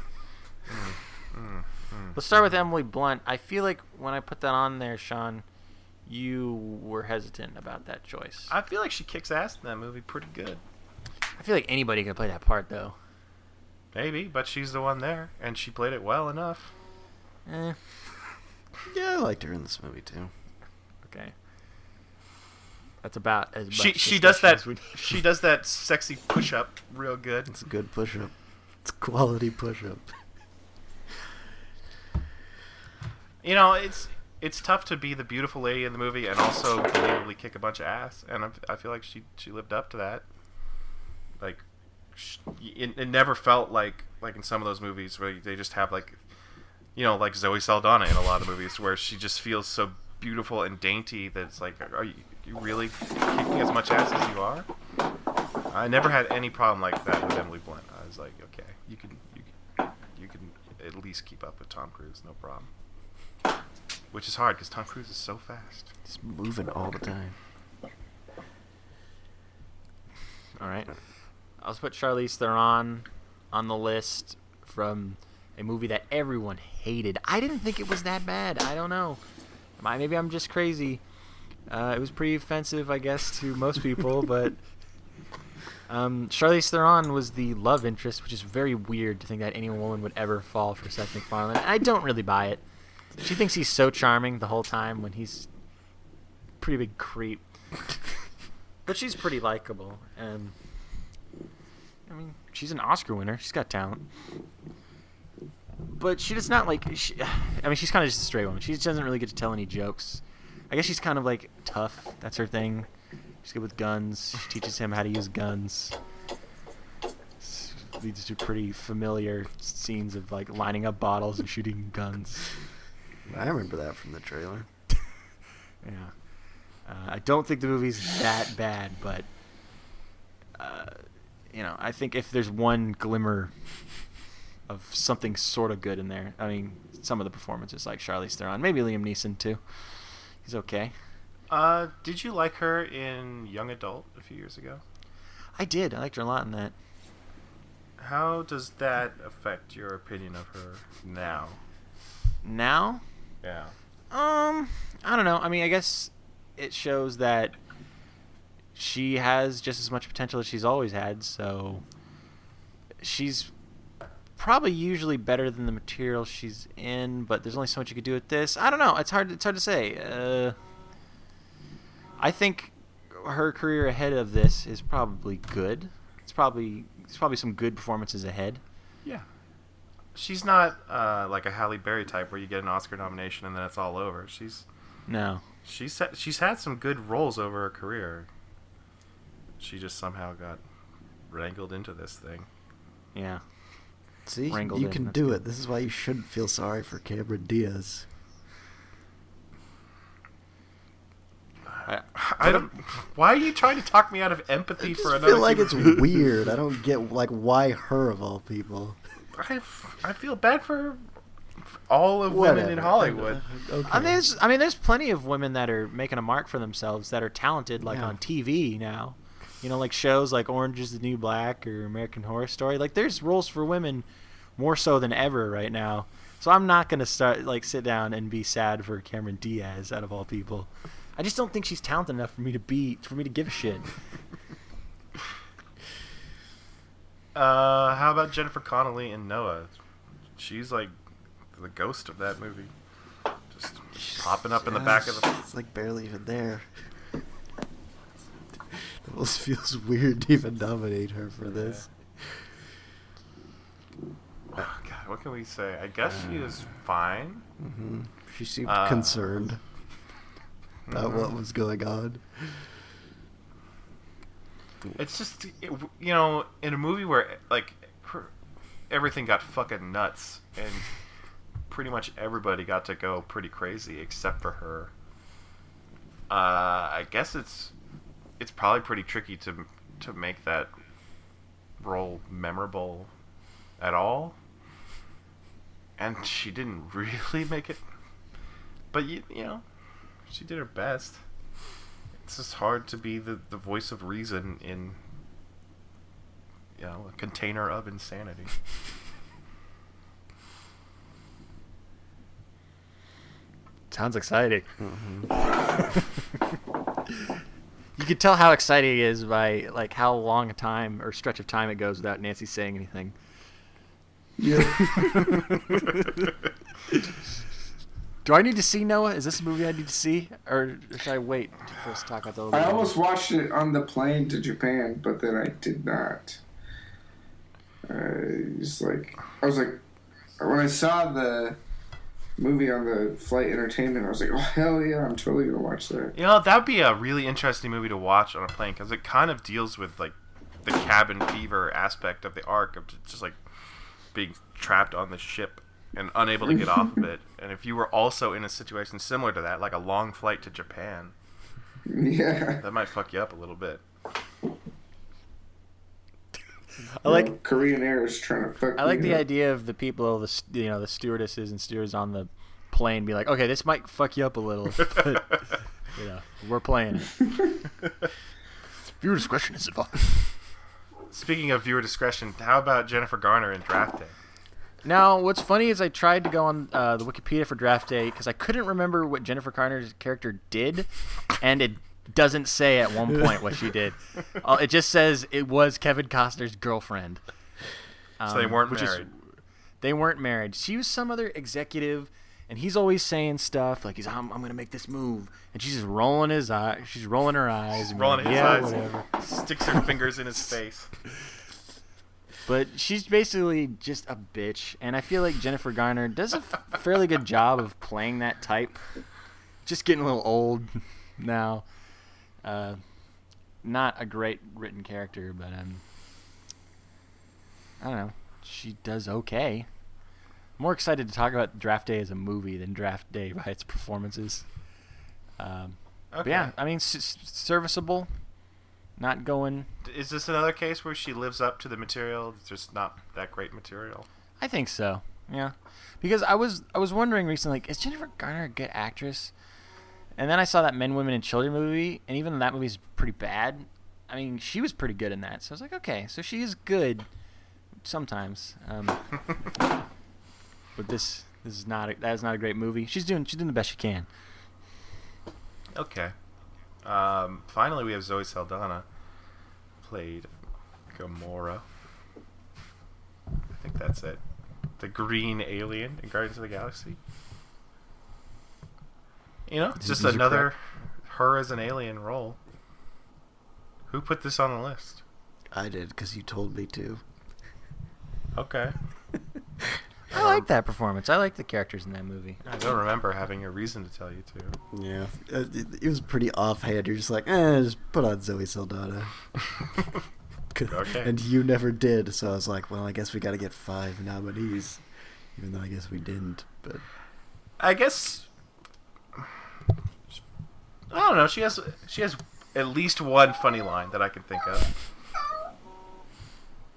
Mm, mm, mm. Let's start with Emily Blunt. I feel like when I put that on there, Sean, you were hesitant about that choice. I feel like she kicks ass in that movie pretty good. I feel like anybody could play that part, though. Maybe, but she's the one there, and she played it well enough. Eh, Yeah, I liked her in this movie too. okay. That's about as She much she does that we she does that sexy push up real good. It's a good push-up. It's a quality push-up. You know, it's it's tough to be the beautiful lady in the movie and also believably kick a bunch of ass, and I, I feel like she she lived up to that. Like, sh it, it never felt like like in some of those movies where they just have like, you know, like Zoe Saldana in a lot of movies where she just feels so beautiful and dainty that it's like, are you, you really kicking as much ass as you are? I never had any problem like that with Emily Blunt. I was like, okay, you can you can, you can at least keep up with Tom Cruise, no problem. Which is hard because Tom Cruise is so fast. He's moving all the time. All right. I'll put Charlize Theron on the list from a movie that everyone hated. I didn't think it was that bad. I don't know. Am I- Maybe I'm just crazy. Uh, it was pretty offensive, I guess, to most people, (laughs) but um, Charlize Theron was the love interest, which is very weird to think that any woman would ever fall for Seth MacFarlane. I don't really buy it. She thinks he's so charming the whole time when he's pretty big creep. (laughs) but she's pretty likable, and I mean, she's an Oscar winner. She's got talent. But she does not like. She, (sighs) I mean, she's kind of just a straight woman. She doesn't really get to tell any jokes. I guess she's kind of like tough. That's her thing. She's good with guns. She teaches him how to use guns. S- Leads to pretty familiar scenes of like lining up bottles and shooting guns. I remember that from the trailer. (laughs) Yeah. Uh, I don't think the movie's that bad, but uh, you know, I think if there's one glimmer of something sort of good in there, I mean, some of the performances like Charlize Theron, maybe Liam Neeson too. He's okay. Uh, did you like her in Young Adult a few years ago? I did. I liked her a lot in that. How does that affect your opinion of her now? Now, Yeah. Um, I don't know. I mean, I guess it shows that she has just as much potential as she's always had. So she's probably usually better than the material she's in, but there's only so much you could do with this. I don't know. It's hard. It's hard to say. Uh, I think her career ahead of this is probably good. It's probably there's probably some good performances ahead. Yeah. She's not uh, like a Halle Berry type where you get an Oscar nomination and then it's all over. She's No. she's ha- she's had some good roles over her career. She just somehow got wrangled into this thing. Yeah. See, wrangled you in. can That's do good. it. This is why you shouldn't feel sorry for Cameron Diaz. I don't. Why are you trying to talk me out of empathy I for just another? feel like it's weird. I don't get like why her of all people. I, f- I feel bad for all of women in Hollywood. Okay. I mean, there's, I mean, there's plenty of women that are making a mark for themselves that are talented, like Yeah. on TV now. You know, like shows like Orange Is the New Black or American Horror Story. Like, there's roles for women more so than ever right now. So I'm not gonna start like sit down and be sad for Cameron Diaz out of all people. I just don't think she's talented enough for me to be for me to give a shit. (laughs) Uh, how about Jennifer Connelly and Noah? She's like the ghost of that movie, just popping up in the back of the. It's like barely even there. It almost (laughs) feels weird to even nominate her for this. Oh God, what can we say? I guess she is fine. hmm She seemed Uh, concerned about what Mhm. was going on. It's just you know, in a movie where like everything got fucking nuts and pretty much everybody got to go pretty crazy except for her. Uh, I guess it's it's probably pretty tricky to to make that role memorable at all. And she didn't (laughs) really make it. But you, you know, she did her best it's just hard to be the, the voice of reason in you know a container of insanity Sounds exciting. Mm-hmm. (laughs) you could tell how excited he is by like how long a time or stretch of time it goes without Nancy saying anything. Yeah. (laughs) Do I need to see Noah? Is this a movie I need to see, or should I wait for us to talk about the? other I movie? almost watched it on the plane to Japan, but then I did not. I was like, I was like, when I saw the movie on the flight entertainment, I was like, oh hell yeah, I'm totally gonna watch that. you know that would be a really interesting movie to watch on a plane because it kind of deals with like the cabin fever aspect of the arc of just like being trapped on the ship and unable to get off of it. (laughs) And if you were also in a situation similar to that like a long flight to japan Yeah, that might fuck you up a little bit I like Korean Air is trying to fuck. I like the up. idea of the people, the you know, the stewardesses and stewards on the plane be like, okay, this might fuck you up a little, (laughs) but you know, we're playing. (laughs) Viewer discretion is advised. speaking of viewer discretion how about jennifer garner in draft day Now, what's funny is I tried to go on uh, the Wikipedia for Draft Day because I couldn't remember what Jennifer Garner's character did, and it doesn't say at one point what she did. (laughs) Uh, it just says it was Kevin Costner's girlfriend. so they Um, weren't is- married they weren't married. She was some other executive, and he's always saying stuff like he's I'm, I'm gonna make this move, and she's just rolling his eye. She's rolling her eyes, and rolling being his yeah, eyes, whatever. sticks her fingers in his face. (laughs) But she's basically just a bitch, and I feel like Jennifer Garner does a f- fairly good job of playing that type. Just getting a little old (laughs) now. Uh, not a great written character, but um, I don't know. She does okay. more excited to talk about Draft Day as a movie than Draft Day by its performances. Um, Okay. Yeah, I mean, s- s- serviceable. Not going. Is this another case where she lives up to the material? It's just not that great material. I think so. Yeah, because I was I was wondering recently, like, is Jennifer Garner a good actress? And then I saw that Men, Women, and Children movie, and even though that movie's pretty bad, I mean, she was pretty good in that. So I was like, okay, so she is good sometimes. Um, (laughs) but this this is not a, that is not a great movie. She's doing she's doing the best she can. Okay. Um, finally, we have Zoe Saldana, played Gamora. I think that's it. The green alien in Guardians of the Galaxy. You know, it's just another her as an alien role. Who put this on the list? I did because you told me to. Okay. (laughs) I like that performance. I like the characters in that movie. I don't remember having a reason to tell you to. Yeah, it, it was pretty offhand. You're just like, eh, just put on Zoe Saldana (laughs) (laughs) Okay. And you never did, so I was like, well, I guess we got to get five nominees, even though I guess we didn't. But I guess I don't know. She has she has at least one funny line that I can think of.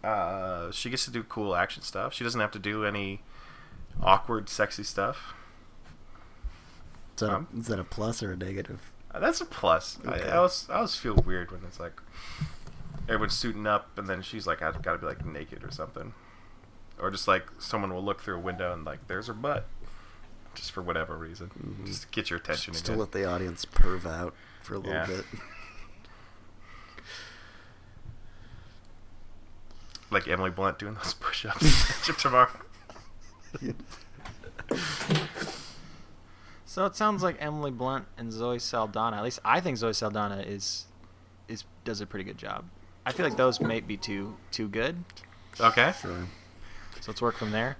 Uh, she gets to do cool action stuff. She doesn't have to do any awkward, sexy stuff. is that, Um. a, is that a plus or a negative? Uh, That's a plus. Okay. I, I always, I always feel weird when it's like everyone's suiting up and then she's like, I've got to be like naked or something, or just like someone will look through a window and like there's her butt, just for whatever reason, mm-hmm. just to get your attention Just to let the audience perv out for a little Yeah. bit. (laughs) like Emily Blunt doing those push-ups in Edge Tomorrow. (laughs) So it sounds like Emily Blunt and Zoe Saldana. At least I think Zoe Saldana is is does a pretty good job. I feel like those may be too too good. Okay. Sure. So let's work from there.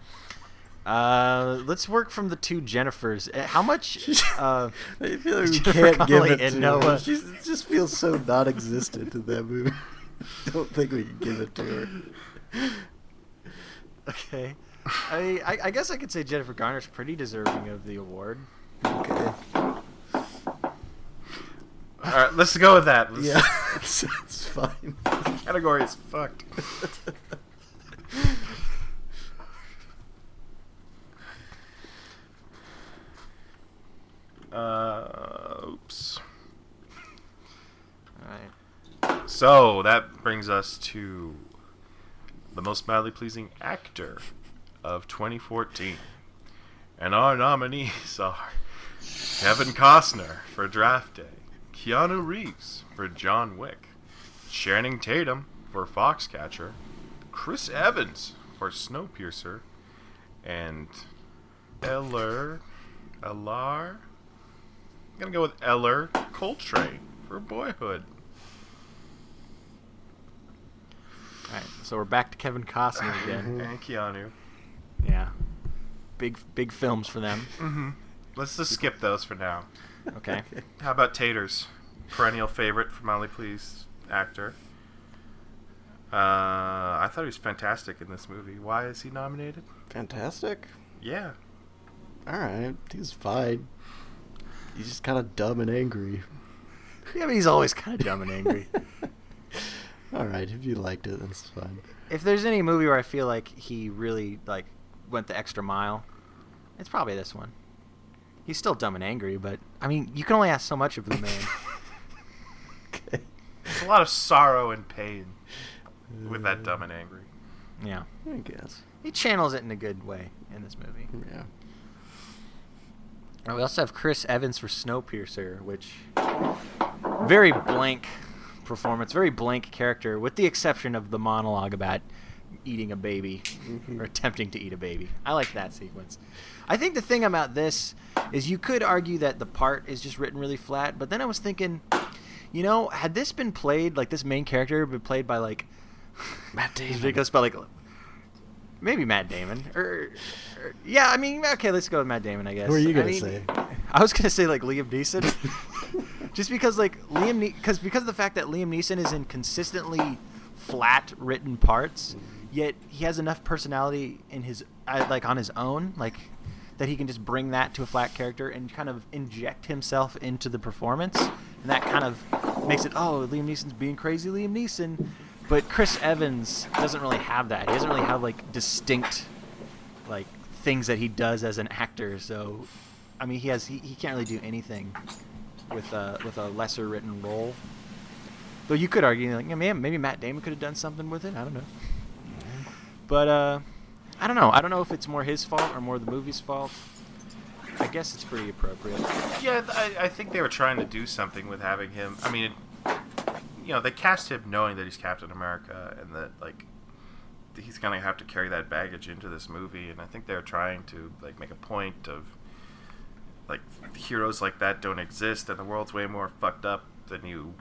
Uh, let's work from the two Jennifers. Uh, How much? (laughs) Uh, I feel like we (laughs) Jennifer can't give it to Noah. her. She's, just feels so non-existent in that movie. (laughs) Don't think we can give it to her. okay. I, I I guess I could say Jennifer Garner's pretty deserving of the award. Okay. All right, let's go with that. Let's- Yeah, it's, it's fine. Category is fucked. Uh, oops. All right. So that brings us to the most mildly pleasing actor of 2014. And our nominees are Kevin Costner for Draft Day, Keanu Reeves for John Wick, Channing Tatum for Foxcatcher, Chris Evans for Snowpiercer, and Ellar. Ellar? I'm gonna go with Ellar Coltrane for Boyhood. All right. So we're back to Kevin Costner (laughs) again. And Keanu. yeah. Big big films for them. Mm-hmm. Let's just skip those for now. Okay. (laughs) How about Taters? Perennial favorite for Mildly Pleased actor. Uh, I thought he was fantastic in this movie. Why is he nominated? Fantastic. Yeah. All right, he's fine. He's just kind of dumb and angry. Yeah, but he's always kind of dumb and angry. (laughs) All right, if you liked it, that's fine. if there's any movie where I feel like he really like went the extra mile, it's probably this one. He's still dumb and angry, but I mean, you can only ask so much of the man. (laughs) Okay. There's a lot of sorrow and pain with that uh, dumb and angry. yeah, I guess. he channels it in a good way in this movie. Yeah. Uh, We also have Chris Evans for Snowpiercer, which very blank performance, very blank character, with the exception of the monologue about eating a baby or attempting to eat a baby. I like that sequence. I think the thing about this is you could argue that the part is just written really flat, but then I was thinking, you know, had this been played like this main character been played by like Matt Damon. ridiculous, but like maybe Matt Damon or, or yeah, I mean, okay, let's go with Matt Damon, I guess. Who are you I gonna mean, say? I was gonna say like Liam Neeson, (laughs) just because like Liam, because because of the fact that Liam Neeson is in consistently flat written parts, yet he has enough personality in his uh, like on his own, like that he can just bring that to a flat character and kind of inject himself into the performance, and that kind of makes it oh Liam Neeson's being crazy Liam Neeson, but Chris Evans doesn't really have that. He doesn't really have like distinct like things that he does as an actor. So, I mean, he has he, he can't really do anything with a with a lesser written role. Though you could argue like, yeah, man, maybe Matt Damon could have done something with it. I don't know. But uh, I don't know. I don't know if it's more his fault or more the movie's fault. I guess it's pretty appropriate. Yeah, I, I think they were trying to do something with having him. I mean, you know, they cast him knowing that he's Captain America and that like he's gonna have to carry that baggage into this movie. And I think they're trying to like make a point of like heroes like that don't exist, and the world's way more fucked up than you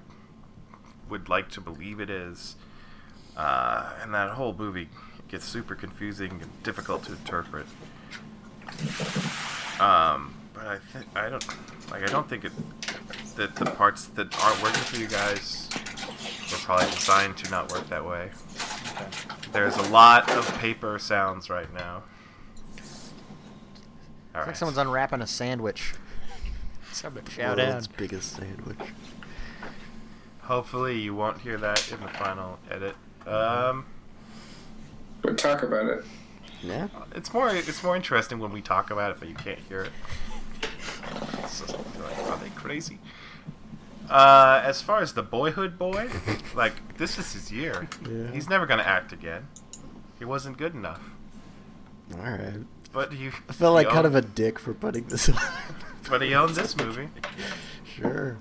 would like to believe it is. Uh, and that whole movie gets super confusing and difficult to interpret. Um, but I think I don't like. I don't think it that the parts that aren't working for you guys They're probably designed to not work that way. There's a lot of paper sounds right now. All It's right. like someone's unwrapping a sandwich. Somebody shout out. World's biggest sandwich. Hopefully you won't hear that in the final edit. Um, But talk about it. Yeah. it's more it's more interesting when we talk about it, but you can't hear it. Just like, are they crazy? Uh, as far as the boyhood boy, (laughs) like this is his year. Yeah. He's never gonna act again. He wasn't good enough. All right. But you, I felt like he kind of a dick for putting this on. (laughs) But he owns this movie. Sure.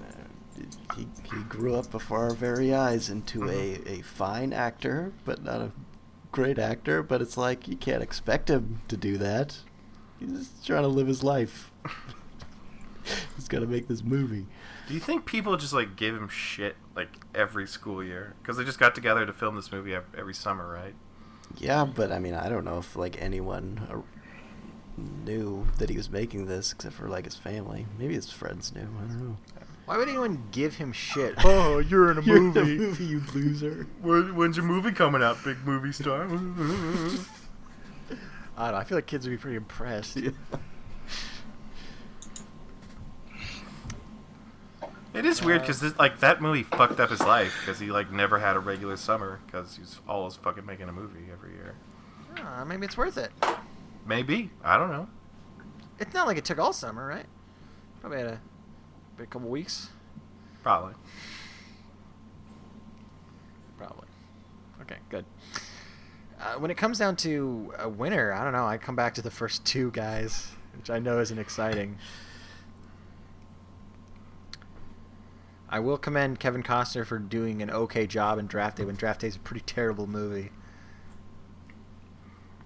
Uh, He, he grew up before our very eyes into a, a fine actor, but not a great actor. But it's like you can't expect him to do that. He's just trying to live his life. (laughs) He's got to make this movie. Do you think people just like give him shit like every school year because they just got together to film this movie every summer, right? Yeah, but I mean, I don't know if like anyone uh, knew that he was making this except for like his family. Maybe his friends knew. I don't know. Why would anyone give him shit? (laughs) Oh, you're in a You're in movie. a movie, you loser. When, when's your movie coming out, big movie star? (laughs) I don't know. I feel like kids would be pretty impressed. (laughs) It is weird because like that movie fucked up his life because he like never had a regular summer because he's always fucking making a movie every year. Ah, maybe it's worth it. Maybe I don't know. It's not like it took all summer, right? Probably had a, a couple weeks. Probably. Probably. Okay, good. Uh, when it comes down to a winner, I don't know. I come back to the first two guys, which I know isn't exciting. I will commend Kevin Costner for doing an okay job in Draft Day when Draft Day is a pretty terrible movie.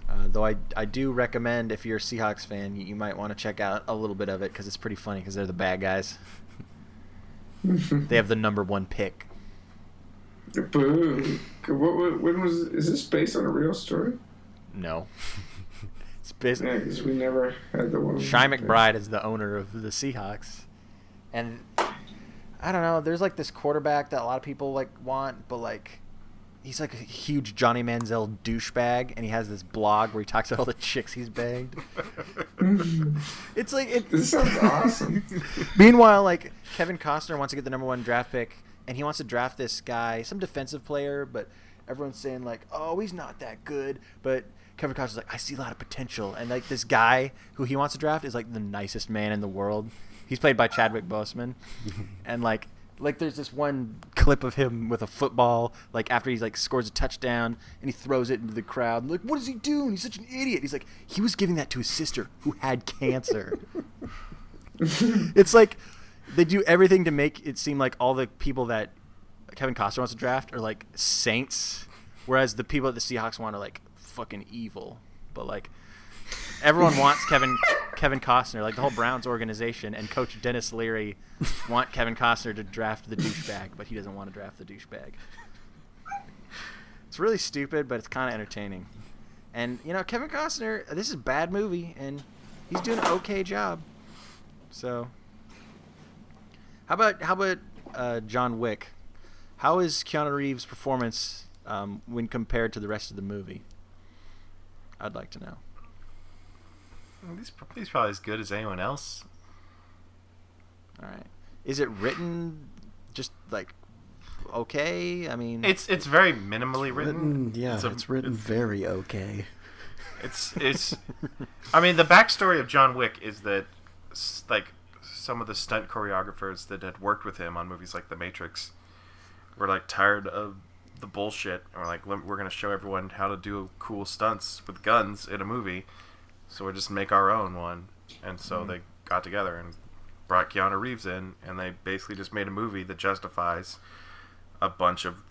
Uh, though I, I do recommend if you're a Seahawks fan, you, you might want to check out a little bit of it because it's pretty funny because they're the bad guys. (laughs) they have the number one pick. Boo. What, what, when was is this based on a real story? No. (laughs) it's basically Yeah, because we never had the one. Chi McBride is the owner of the Seahawks, and I don't know. There's like this quarterback that a lot of people like want, but like he's like a huge Johnny Manziel douchebag, and he has this blog where he talks about all the chicks he's banged. (laughs) it's like it. This sounds awesome. (laughs) Meanwhile, like Kevin Costner wants to get the number one draft pick, and he wants to draft this guy, some defensive player, but everyone's saying like, "Oh, he's not that good." But Kevin Costner's like, "I see a lot of potential," and like this guy who he wants to draft is like the nicest man in the world. He's played by Chadwick Boseman, (laughs) and like. Like there's this one clip of him with a football, like after he like scores a touchdown and he throws it into the crowd. And like, what is he doing? He's such an idiot. He's like, he was giving that to his sister who had cancer. (laughs) it's like they do everything to make it seem like all the people that Kevin Costner wants to draft are like saints, whereas the people that the Seahawks want are like fucking evil. But like everyone wants Kevin Kevin Costner, like the whole Browns organization and Coach Denis Leary want Kevin Costner to draft the douchebag, but he doesn't want to draft the douchebag. It's really stupid, but it's kind of entertaining. And you know, Kevin Costner, this is a bad movie, and he's doing an okay job. So, how about how about uh, John Wick? How is Keanu Reeves' performance um, when compared to the rest of the movie? I'd like to know. He's, he's probably as good as anyone else. All right, is it written just like okay? I mean, It's it's very minimally written. Written, yeah, It's it's, written it's- very okay. It's it's. I mean, the backstory of John Wick is that like some of the stunt choreographers that had worked with him on movies like The Matrix were like tired of the bullshit, and were like, we're gonna show everyone how to do cool stunts with guns in a movie, so we'll just make our own one. And so mm-hmm. they got together and brought Keanu Reeves in, and they basically just made a movie that justifies a bunch of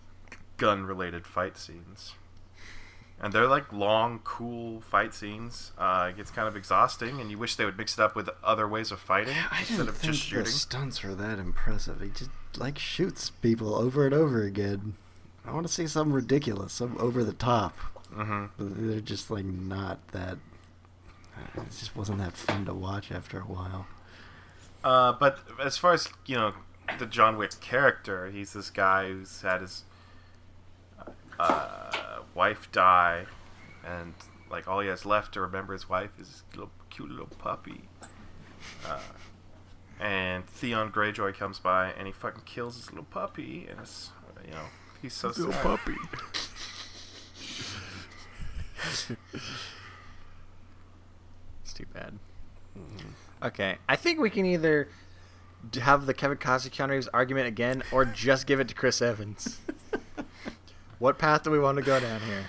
gun-related fight scenes and they're like long, cool fight scenes. Uh, it gets kind of exhausting, and you wish they would mix it up with other ways of fighting I instead of think just the stunts were that impressive. He just like shoots people over and over again. I want to see something ridiculous, some over the top. hmm But they're just like not that. It just wasn't that fun to watch after a while. Uh, but as far as you know, the John Wick character. He's this guy who's had his uh, wife die, and like all he has left to remember his wife is his little cute little puppy. Uh, and Theon Greyjoy comes by and he fucking kills his little puppy, and it's you know he's so sad. puppy. it's too bad. Okay, I think we can either have the Kevin Costner Keanu Reeves argument again, or just give it to Chris Evans. (laughs) what path do we want to go down here?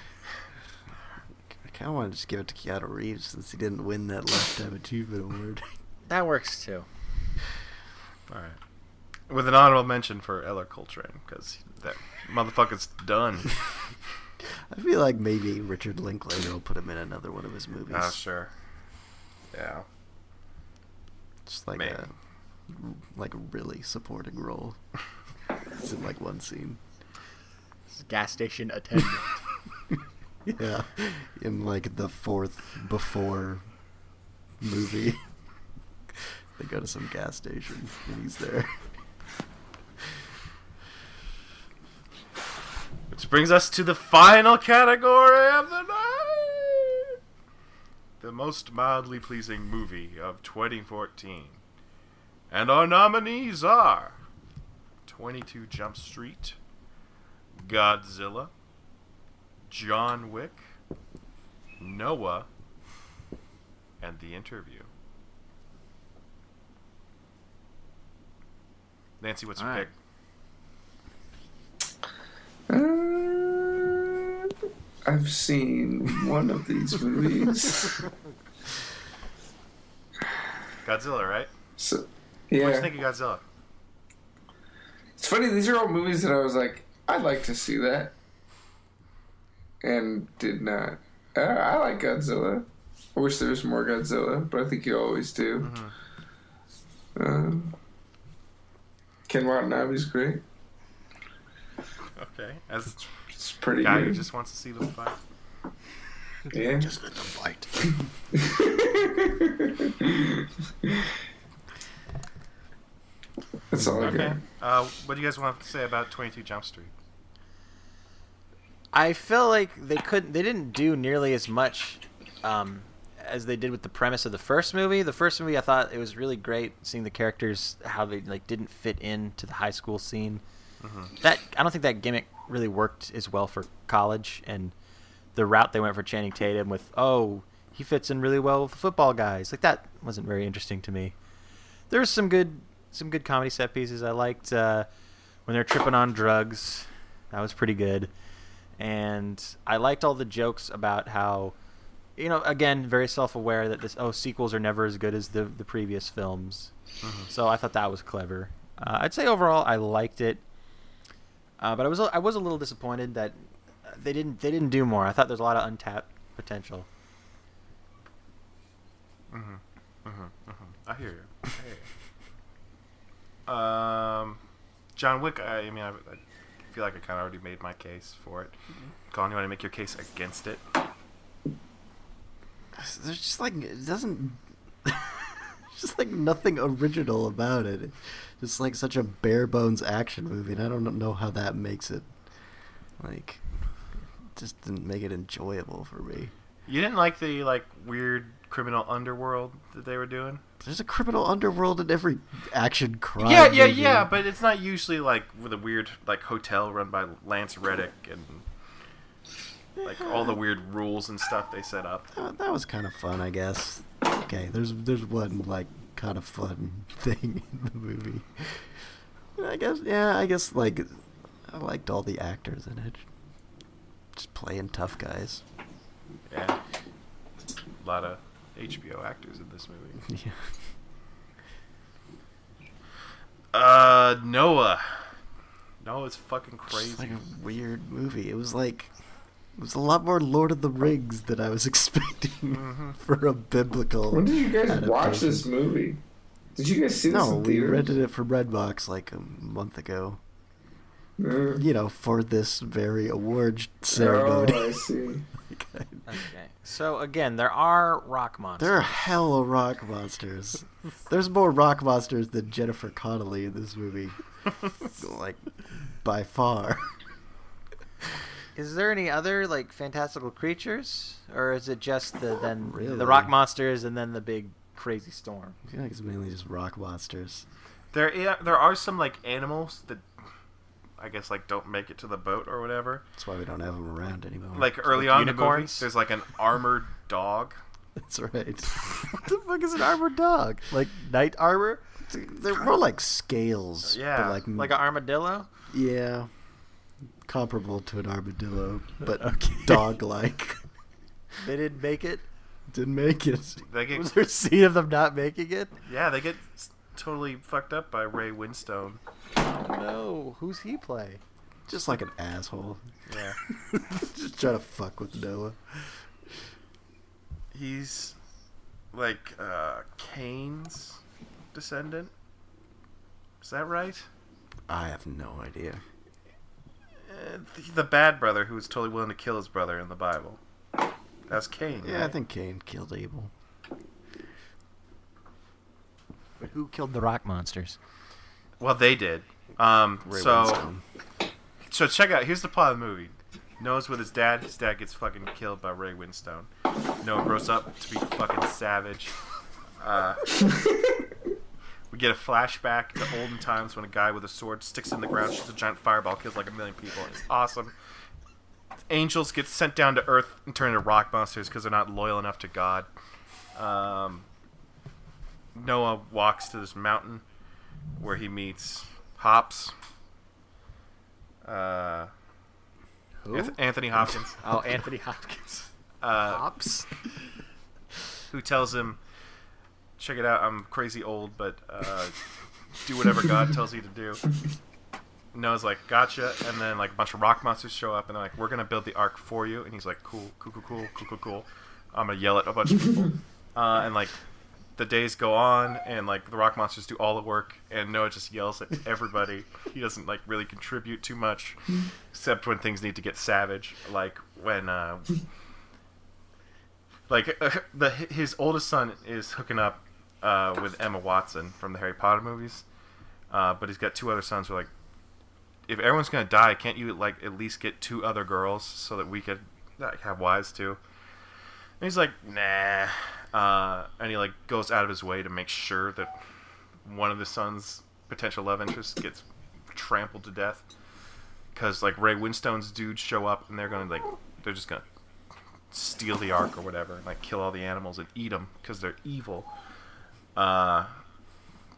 I kind of want to just give it to Keanu Reeves since he didn't win that Lifetime Achievement Award. (laughs) That works too. All right, with an honorable mention for Ellar Coltrane because that motherfucker's done. (laughs) I feel like maybe Richard Linklater will put him in another one of his movies. Ah, sure. Yeah. Just like Maybe. a like a really supporting role. (laughs) it's in like one scene. Gas station attendant. (laughs) Yeah, in like the fourth before movie, (laughs) they go to some gas station and he's there. Which brings us to the final category of the night the most mildly pleasing movie of 2014. And our nominees are 22 Jump Street, Godzilla, John Wick, Noah, and The Interview. Nancy, what's your All right. pick? Uh, I've seen one of these (laughs) movies. Godzilla, right? So, What do yeah. you think of Godzilla? It's funny, these are all movies that I was like, I'd like to see that. And did not. Uh, I like Godzilla. I wish there was more Godzilla, but I think you always do. Um, Ken Watanabe's great. Okay. As It's pretty guy who good. just wants to see them fight. yeah. (laughs) Just let them fight. (laughs) That's all I Okay. got. Uh, what do you guys want to say about 22 Jump Street? I feel like they couldn't. They didn't do nearly as much um, as they did with the premise of the first movie. The first movie, I thought it was really great seeing the characters how they like didn't fit into the high school scene. That I don't think that gimmick really worked as well for college and the route they went for Channing Tatum with oh he fits in really well with the football guys like that wasn't very interesting to me. There was some good some good comedy set pieces. I liked uh, when they're tripping on drugs. That was pretty good and I liked all the jokes about how, you know, again, very self-aware that this oh sequels are never as good as the the previous films. So I thought that was clever. Uh, I'd say overall I liked it, uh, but I was a- I was a little disappointed that they didn't they didn't do more. I thought there's a lot of untapped potential. Mhm. Mhm. Mhm. I hear you. I hear you. Um, John Wick. I, I mean, I, I feel like I kind of already made my case for it. Mm-hmm. Colin, you want to make your case against it? There's just like it doesn't. (laughs) just like nothing original about it. Just like such a bare bones action movie, and I don't know how that makes it. Like, just didn't make it enjoyable for me. You didn't like the like weird criminal underworld that they were doing? There's a criminal underworld in every action crime. yeah, yeah, movie. yeah. But it's not usually like with a weird like hotel run by Lance Reddick and like all the weird rules and stuff they set up. That, that was kind of fun, I guess. Okay, there's there's one like kind of fun (laughs) thing in the movie. I guess yeah, I guess like I liked all the actors in it. Just playing tough guys. Yeah, a lot of HBO actors in this movie. (laughs) Yeah. Uh, Noah. Noah's fucking crazy. Just like a weird movie. It was like it was a lot more Lord of the Rings than I was (laughs) expecting for a biblical. When did you guys watch this movie? Did you guys see this No, in we theaters? rented it from Redbox like a month ago. Uh, you know, for this very award Oh, ceremony. I see. (laughs) Okay. So again, there are rock monsters. there are hella rock monsters. (laughs) There's more rock monsters than Jennifer Connelly in this movie. (laughs) like, by far. Is there any other like fantastical creatures, or is it just the then Really? the rock monsters and then the big crazy storm? I feel like it's mainly just rock monsters. There, yeah, there are some like animals that I guess like don't make it to the boat or whatever. That's why we don't have them around anymore. Like early Like on in the movie, unicorns? there's like an armored dog. (laughs) That's right. (laughs) what the fuck is an armored dog? Like knight armor? They're more like scales. Yeah, But like, Like an armadillo? yeah, comparable to an armadillo, but (laughs) Okay. dog-like. They didn't make it. Didn't make it. They get Was there a scene of them not making it? yeah, they get totally fucked up by Ray Winstone. Oh no! Who's he play? Just like an asshole. Yeah, (laughs) Just trying to fuck with Noah. he's like uh, Cain's descendant. Is that right? I have no idea. Uh, the, the bad brother who was totally willing to kill his brother in the Bible. That's Cain. Yeah, I think Cain killed Abel. But who killed the rock monsters? Well, they did. Um, Ray so, Winstone. so check out. Here's the plot of the movie. Noah's with his dad. His dad gets fucking killed by Ray Winstone. Noah grows up to be fucking savage. Uh, (laughs) we get a flashback to olden times when a guy with a sword sticks in the ground, shoots a giant fireball, kills like a million people. It's awesome. Angels get sent down to Earth and turn into rock monsters because they're not loyal enough to God. Um, Noah walks to this mountain where he meets Hops. Uh, Anth- Anthony Hopkins, (laughs) Oh, Anthony Hopkins. uh, Hops. who tells him, "Check it out, I'm crazy old, but uh, do whatever God tells you to do." Noah's like, "Gotcha," and then like a bunch of rock monsters show up, and they're like, "We're gonna build the ark for you," and he's like, "Cool, cool, cool, cool, cool, cool, cool." I'm gonna yell at a bunch of people, (laughs) uh, and like the days go on, and like the rock monsters do all the work, and Noah just yells at everybody. (laughs) He doesn't like really contribute too much, except when things need to get savage, like when. Uh, like uh, the his oldest son is hooking up uh, with Emma Watson from the Harry Potter movies, uh, but he's got two other sons who are like, if everyone's gonna die, can't you like at least get two other girls so that we could like, have wives too? And he's like, nah, uh, and he like goes out of his way to make sure that one of the son's potential love interests gets trampled to death because like Ray Winstone's dudes show up and they're gonna like they're just gonna steal the ark or whatever, and like kill all the animals and eat them because they're evil. Uh,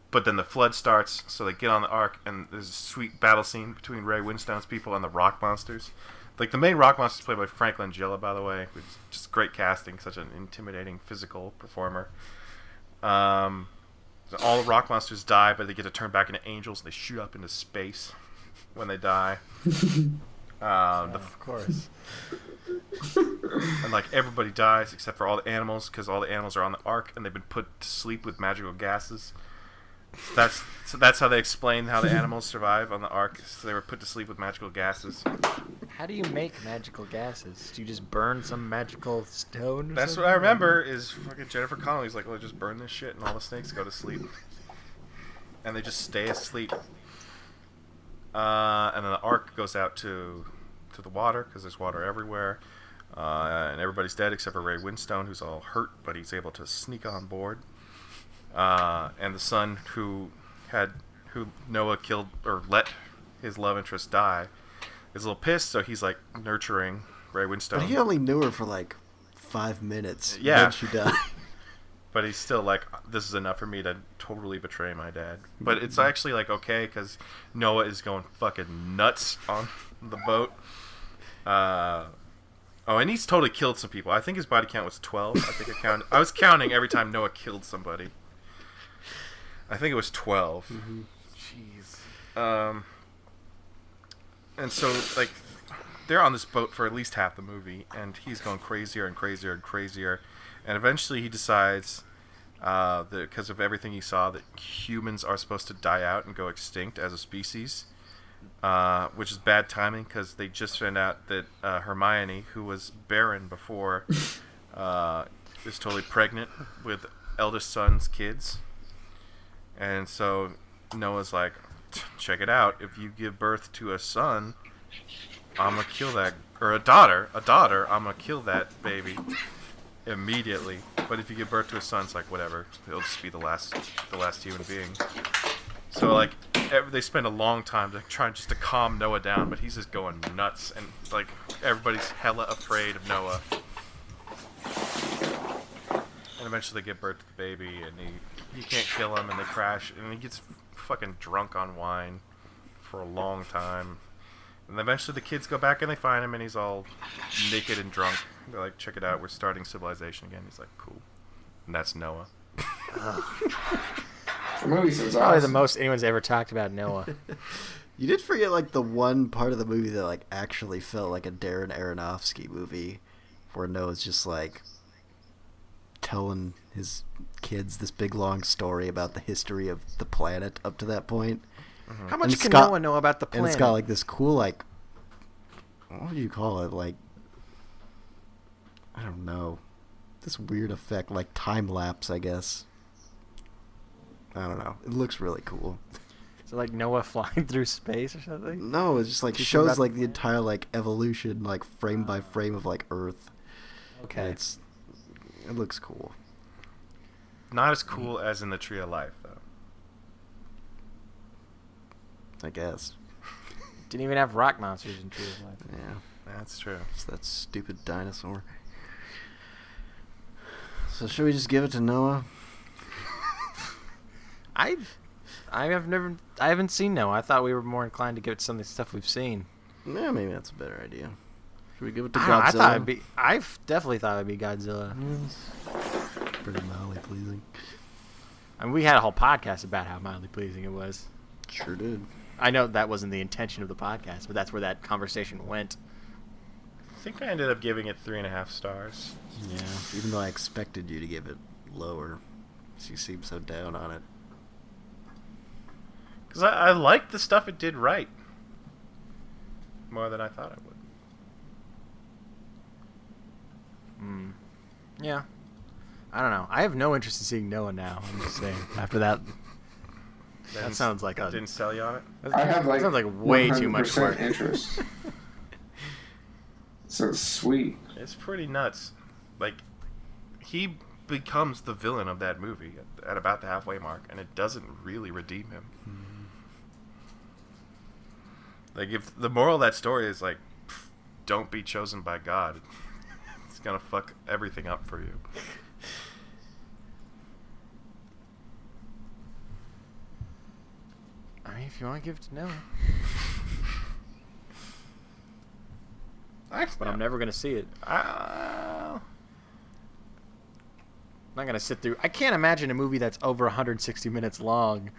but then the flood starts, so they get on the ark, and there's a sweet battle scene between Ray Winstone's people and the rock monsters. Like the main rock monster is played by Frank Langella, by the way, which is just great casting, such an intimidating physical performer. Um, so all the rock monsters die, but they get to turn back into angels, and they shoot up into space when they die. (laughs) Um, the Of course. and like everybody dies except for all the animals because all the animals are on the ark and they've been put to sleep with magical gases. That's so that's how they explain how the animals survive on the ark. So they were put to sleep with magical gases. How do you make magical gases? Do you just burn some magical stone? Or That's what? I remember is fucking Jennifer Connelly's like, "Well, just burn this shit," and all the snakes go to sleep, and they just stay asleep. Uh, and then the ark goes out to to the water because there's water everywhere, uh, and everybody's dead except for Ray Winstone, who's all hurt, but he's able to sneak on board. Uh, and the son who had who Noah killed or let his love interest die is a little pissed, so he's like nurturing Ray Winstone. But he only knew her for like five minutes. Yeah. Then she died. (laughs) but he's still like this is enough for me to totally betray my dad but it's actually like okay because noah is going fucking nuts on (laughs) the boat uh oh and he's totally killed some people i think his body count was 12 i think i counted i was counting every time noah killed somebody i think it was 12 Jeez. um, and so like they're on this boat for at least half the movie, and he's going crazier and crazier and crazier, and eventually he decides uh, that because of everything he saw that humans are supposed to die out and go extinct as a species, uh, which is bad timing because they just found out that uh, Hermione, who was barren before, (laughs) uh, is totally pregnant with eldest son's kids, and so Noah's like, check it out. If you give birth to a son, I'm gonna kill that, or a daughter, a daughter, I'm gonna kill that baby immediately. But if you give birth to a son, it's like whatever. He'll just be the last, the last human being. So like, ev- they spend a long time trying just to calm Noah down, but he's just going nuts, and like everybody's hella afraid of Noah. And eventually they give birth to the baby, and he he can't kill him, and they crash, and he gets fucking drunk on wine for a long time. And eventually the kids go back and they find him, and he's all naked and drunk. They're like, "Check it out, we're starting civilization again." He's like, "Cool," and that's Noah. (laughs) The movie sounds Probably the most anyone's ever talked about Noah. (laughs) You did forget like the one part of the movie that like actually felt like a Darren Aronofsky movie, where Noah's just like telling his kids this big long story about the history of the planet up to that point, mm-hmm. How much And can Scott- Noah know about the planet? and planet? it's got like this cool like what would you call it like I don't know this weird effect like time lapse I guess. I don't know. It looks really cool. Is it like Noah (laughs) flying through space or something? No, it just like Teaching shows like the entire like evolution, like frame by frame of like Earth. And Okay. it's it looks cool. Not as cool as in the Tree of Life, though. I guess. (laughs) Didn't even have rock monsters in Tree of Life. Yeah, That's true. it's that stupid dinosaur. So should we just give it to Noah? (laughs) I, I have never, I haven't seen Noah. I thought we were more inclined to give it some of the stuff we've seen. Yeah, maybe that's a better idea. Should we give it to I, don't I thought it'd be. I definitely thought it'd be Godzilla. Mm. Pretty mildly pleasing. I mean, we had a whole podcast about how mildly pleasing it was. Sure did. I know that wasn't the intention of the podcast, but that's where that conversation went. I think I ended up giving it three and a half stars. Yeah, even though I expected you to give it lower, she seemed so down on it. Because I, I liked the stuff it did right. More than I thought it would. Hmm. Yeah. I don't know. I have no interest in seeing Noah now. I'm just saying. After that, that Didn't- sounds like a. Didn't sell you on it? I have like sounds like way too much 100% work. interest. (laughs) so sweet. It's pretty nuts. Like, he becomes the villain of that movie at, at about the halfway mark, and it doesn't really redeem him. Hmm. Like, if the moral of that story is like, pff, don't be chosen by God, (laughs) it's gonna fuck everything up for you. I mean, if you want to give it to Noah, but I'm never gonna see it. Uh, I'm not gonna sit through. I can't imagine a movie that's over 160 minutes long.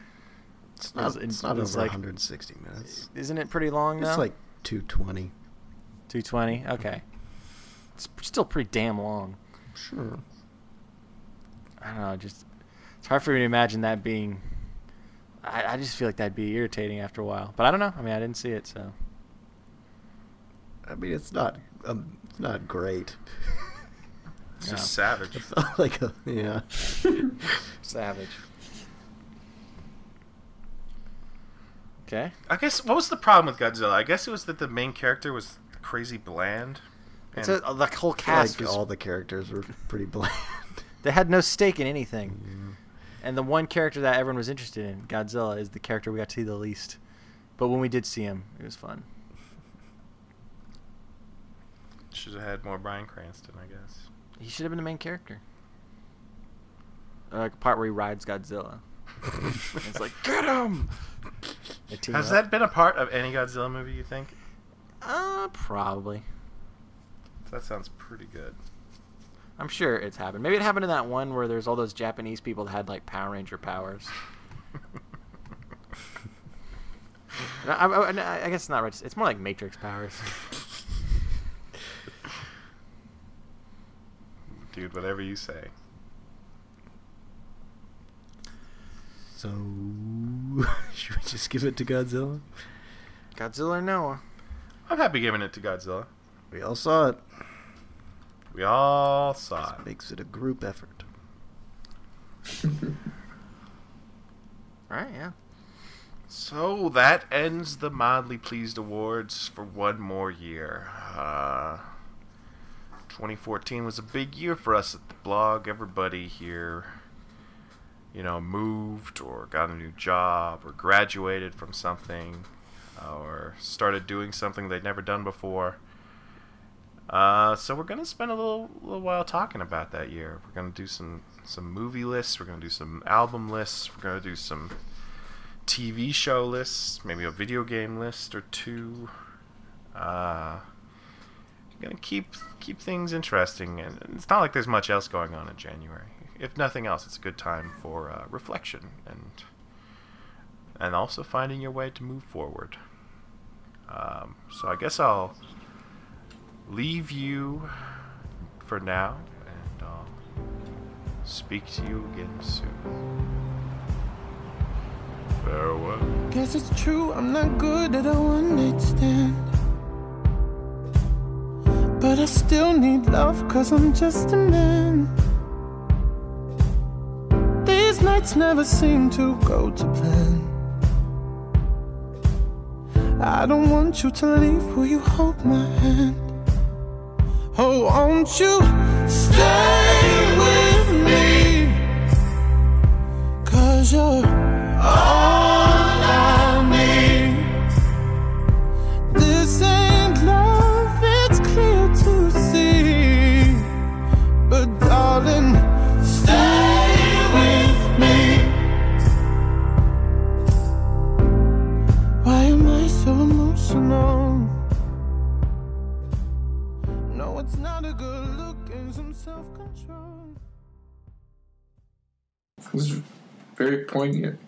It's not, It's- it's not it's over like- 160 minutes. Isn't it pretty long now? It's like 220. 220. Okay, it's still pretty damn long. Sure. I don't know. Just it's hard for me to imagine that being. I, I just feel like that'd be irritating after a while. But I don't know. I mean, I didn't see it, so I mean, it's not um, it's not great. it's No. just savage. It felt like a yeah. (laughs) savage. Okay. I guess what was the problem with Godzilla? I guess it was that the main character was crazy bland. It's and- a, the whole cast like was all the characters were pretty bland. (laughs) They had no stake in anything. And the one character that everyone was interested in, Godzilla, is the character we got to see the least. But when we did see him, it was fun. Should have had more Bryan Cranston, I guess. He should have been the main character. Uh, like a part where he rides Godzilla. (laughs) It's like, get him! Has up. that been a part of any Godzilla movie? You think? Uh, probably. That sounds pretty good. I'm sure it's happened. Maybe it happened in that one where there's all those Japanese people that had like Power Ranger powers. (laughs) I, I, I- I guess it's not right. It's more like Matrix powers. Dude, whatever you say. so (laughs) should we just give it to Godzilla? Godzilla or Noah? I'm happy giving it to Godzilla. We all saw it. We all saw it. Makes it a group effort. (laughs) Right, yeah. So that ends the Mildly Pleased Awards for one more year. Uh, 2014 was a big year for us at the blog. Everybody here, you know, moved or got a new job or graduated from something or started doing something they'd never done before. Uh, so we're gonna spend a little little while talking about that year. We're gonna do some some movie lists. We're gonna do some album lists. We're gonna do some TV show lists, maybe a video game list or two. Uh, gonna keep keep things interesting, and it's not like there's much else going on in January. If nothing else, it's a good time for uh, reflection and and also finding your way to move forward. Um, so I guess I'll leave you for now, and I'll speak to you again soon. Farewell. Guess it's true, I'm not good at a one night stand. But I still need love, cause I'm just a man. These nights never seem to go to plan. I don't want you to leave, will you hold my hand? Oh, won't you stay with me? Cause you're all was very poignant.